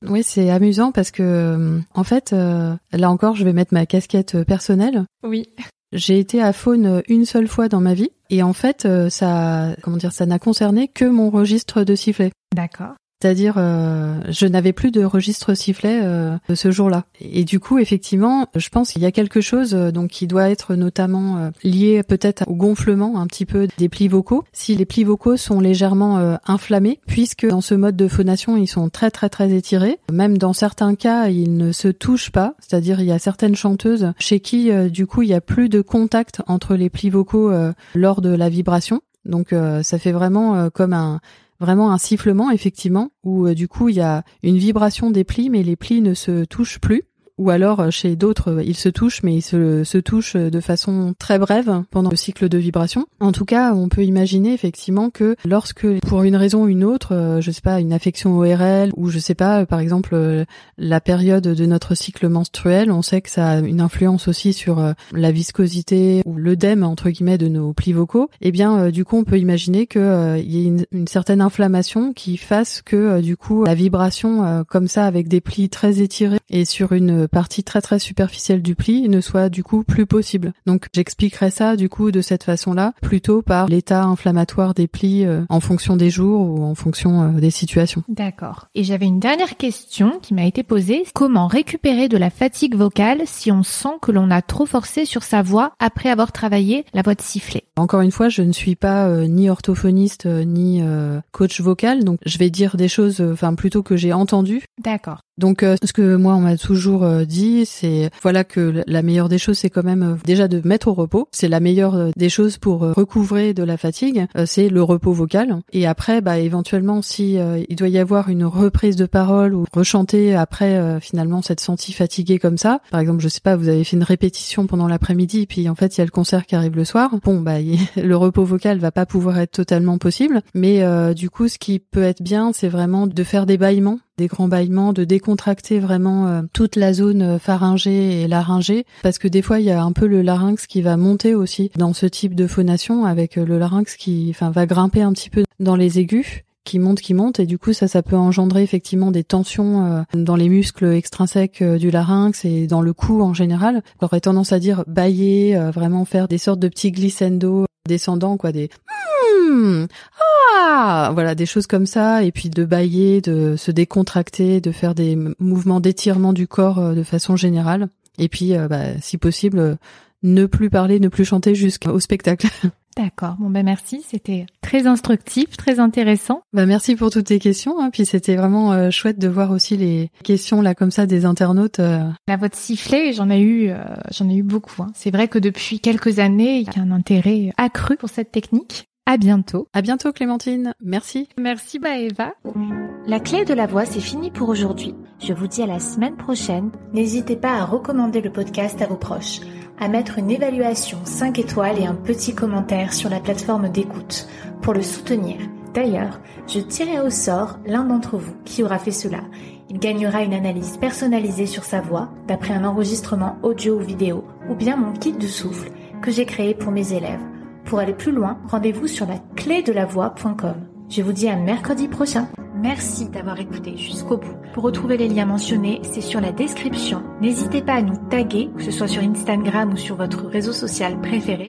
Oui, c'est amusant parce que euh, en fait, euh, là encore, je vais mettre ma casquette euh, personnelle. Oui. J'ai été à Faune une seule fois dans ma vie et en fait, ça, comment dire, ça n'a concerné que mon registre de sifflet. D'accord. C'est-à-dire, euh, je n'avais plus de registre sifflet euh, ce jour-là. Et du coup, effectivement, je pense qu'il y a quelque chose euh, donc qui doit être notamment euh, lié peut-être au gonflement un petit peu des plis vocaux. Si les plis vocaux sont légèrement inflammés, puisque dans ce mode de phonation, ils sont très très très étirés. Même dans certains cas, ils ne se touchent pas. C'est-à-dire, il y a certaines chanteuses chez qui, du coup, il y a plus de contact entre les plis vocaux lors de la vibration. Donc, ça fait vraiment comme un vraiment un sifflement effectivement où euh, du coup il y a une vibration des plis mais les plis ne se touchent plus ou alors euh, chez d'autres euh, ils se touchent mais ils se, se touchent de façon très brève pendant le cycle de vibration. En tout cas, on peut imaginer effectivement que lorsque pour une raison ou une autre, euh, je sais pas, une affection ORL ou je sais pas, par exemple la période de notre cycle menstruel, on sait que ça a une influence aussi sur la viscosité ou l'œdème entre guillemets de nos plis vocaux. Eh bien, du coup, on peut imaginer que il y ait une, certaine inflammation qui fasse que du coup la vibration comme ça avec des plis très étirés et sur une partie très très superficielle du pli ne soit du coup plus possible. Donc j'expliquerai ça du coup de cette façon-là, plutôt par l'état inflammatoire des plis euh, en fonction des jours ou en fonction euh, des situations. D'accord. Et j'avais une dernière question qui m'a été posée. Comment récupérer de la fatigue vocale si on sent que l'on a trop forcé sur sa voix après avoir travaillé la voix de sifflet? Encore une fois, je ne suis pas euh, ni orthophoniste ni coach vocal, donc je vais dire des choses, enfin plutôt que j'ai entendu. D'accord. Donc euh, ce que moi on m'a toujours euh, dit, c'est voilà que la meilleure des choses c'est quand même euh, déjà de mettre au repos. C'est la meilleure des choses pour recouvrer de la fatigue, c'est le repos vocal. Et après, bah éventuellement si il doit y avoir une reprise de parole ou rechanter après finalement cette sentie fatiguée comme ça. Par exemple, je sais pas, vous avez fait une répétition pendant l'après-midi, puis en fait il y a le concert qui arrive le soir. Bon bah <laughs> le repos vocal va pas pouvoir être totalement possible, mais du coup ce qui peut être bien, c'est vraiment de faire des bâillements des grands bâillements, de décontracter vraiment euh, toute la zone euh, pharyngée et laryngée, parce que des fois il y a un peu le larynx qui va monter aussi dans ce type de phonation, avec euh, le larynx qui, enfin, va grimper un petit peu dans les aigus qui monte, qui monte, et du coup ça, ça peut engendrer effectivement des tensions dans les muscles extrinsèques du larynx et dans le cou en général. J'aurais tendance à dire bailler, vraiment faire des sortes de petits glissando descendants, quoi, des hmm, ah, voilà, des choses comme ça, et puis de bailler, de se décontracter, de faire des mouvements d'étirement du corps euh, de façon générale, et puis, euh, bah, si possible, euh, ne plus parler, ne plus chanter jusqu'au spectacle. <laughs> D'accord. Bon ben merci, c'était très instructif, très intéressant. Bah merci pour toutes tes questions. Hein. Puis c'était vraiment euh, chouette de voir aussi les questions là comme ça des internautes. euh. La voix de sifflet, j'en ai eu, euh, j'en ai eu beaucoup. hein. C'est vrai que depuis quelques années, il y a un intérêt accru pour cette technique. À bientôt. À bientôt Clémentine. Merci. Merci Maëva. La clé de la voix, c'est fini pour aujourd'hui. Je vous dis à la semaine prochaine. N'hésitez pas à recommander le podcast à vos proches, à mettre une évaluation 5 étoiles et un petit commentaire sur la plateforme d'écoute pour le soutenir. D'ailleurs, je tirerai au sort l'un d'entre vous qui aura fait cela. Il gagnera une analyse personnalisée sur sa voix d'après un enregistrement audio ou vidéo ou bien mon kit de souffle que j'ai créé pour mes élèves. Pour aller plus loin, rendez-vous sur la. Je vous dis à mercredi prochain. Merci d'avoir écouté jusqu'au bout. Pour retrouver les liens mentionnés, c'est sur la description. N'hésitez pas à nous taguer, que ce soit sur Instagram ou sur votre réseau social préféré.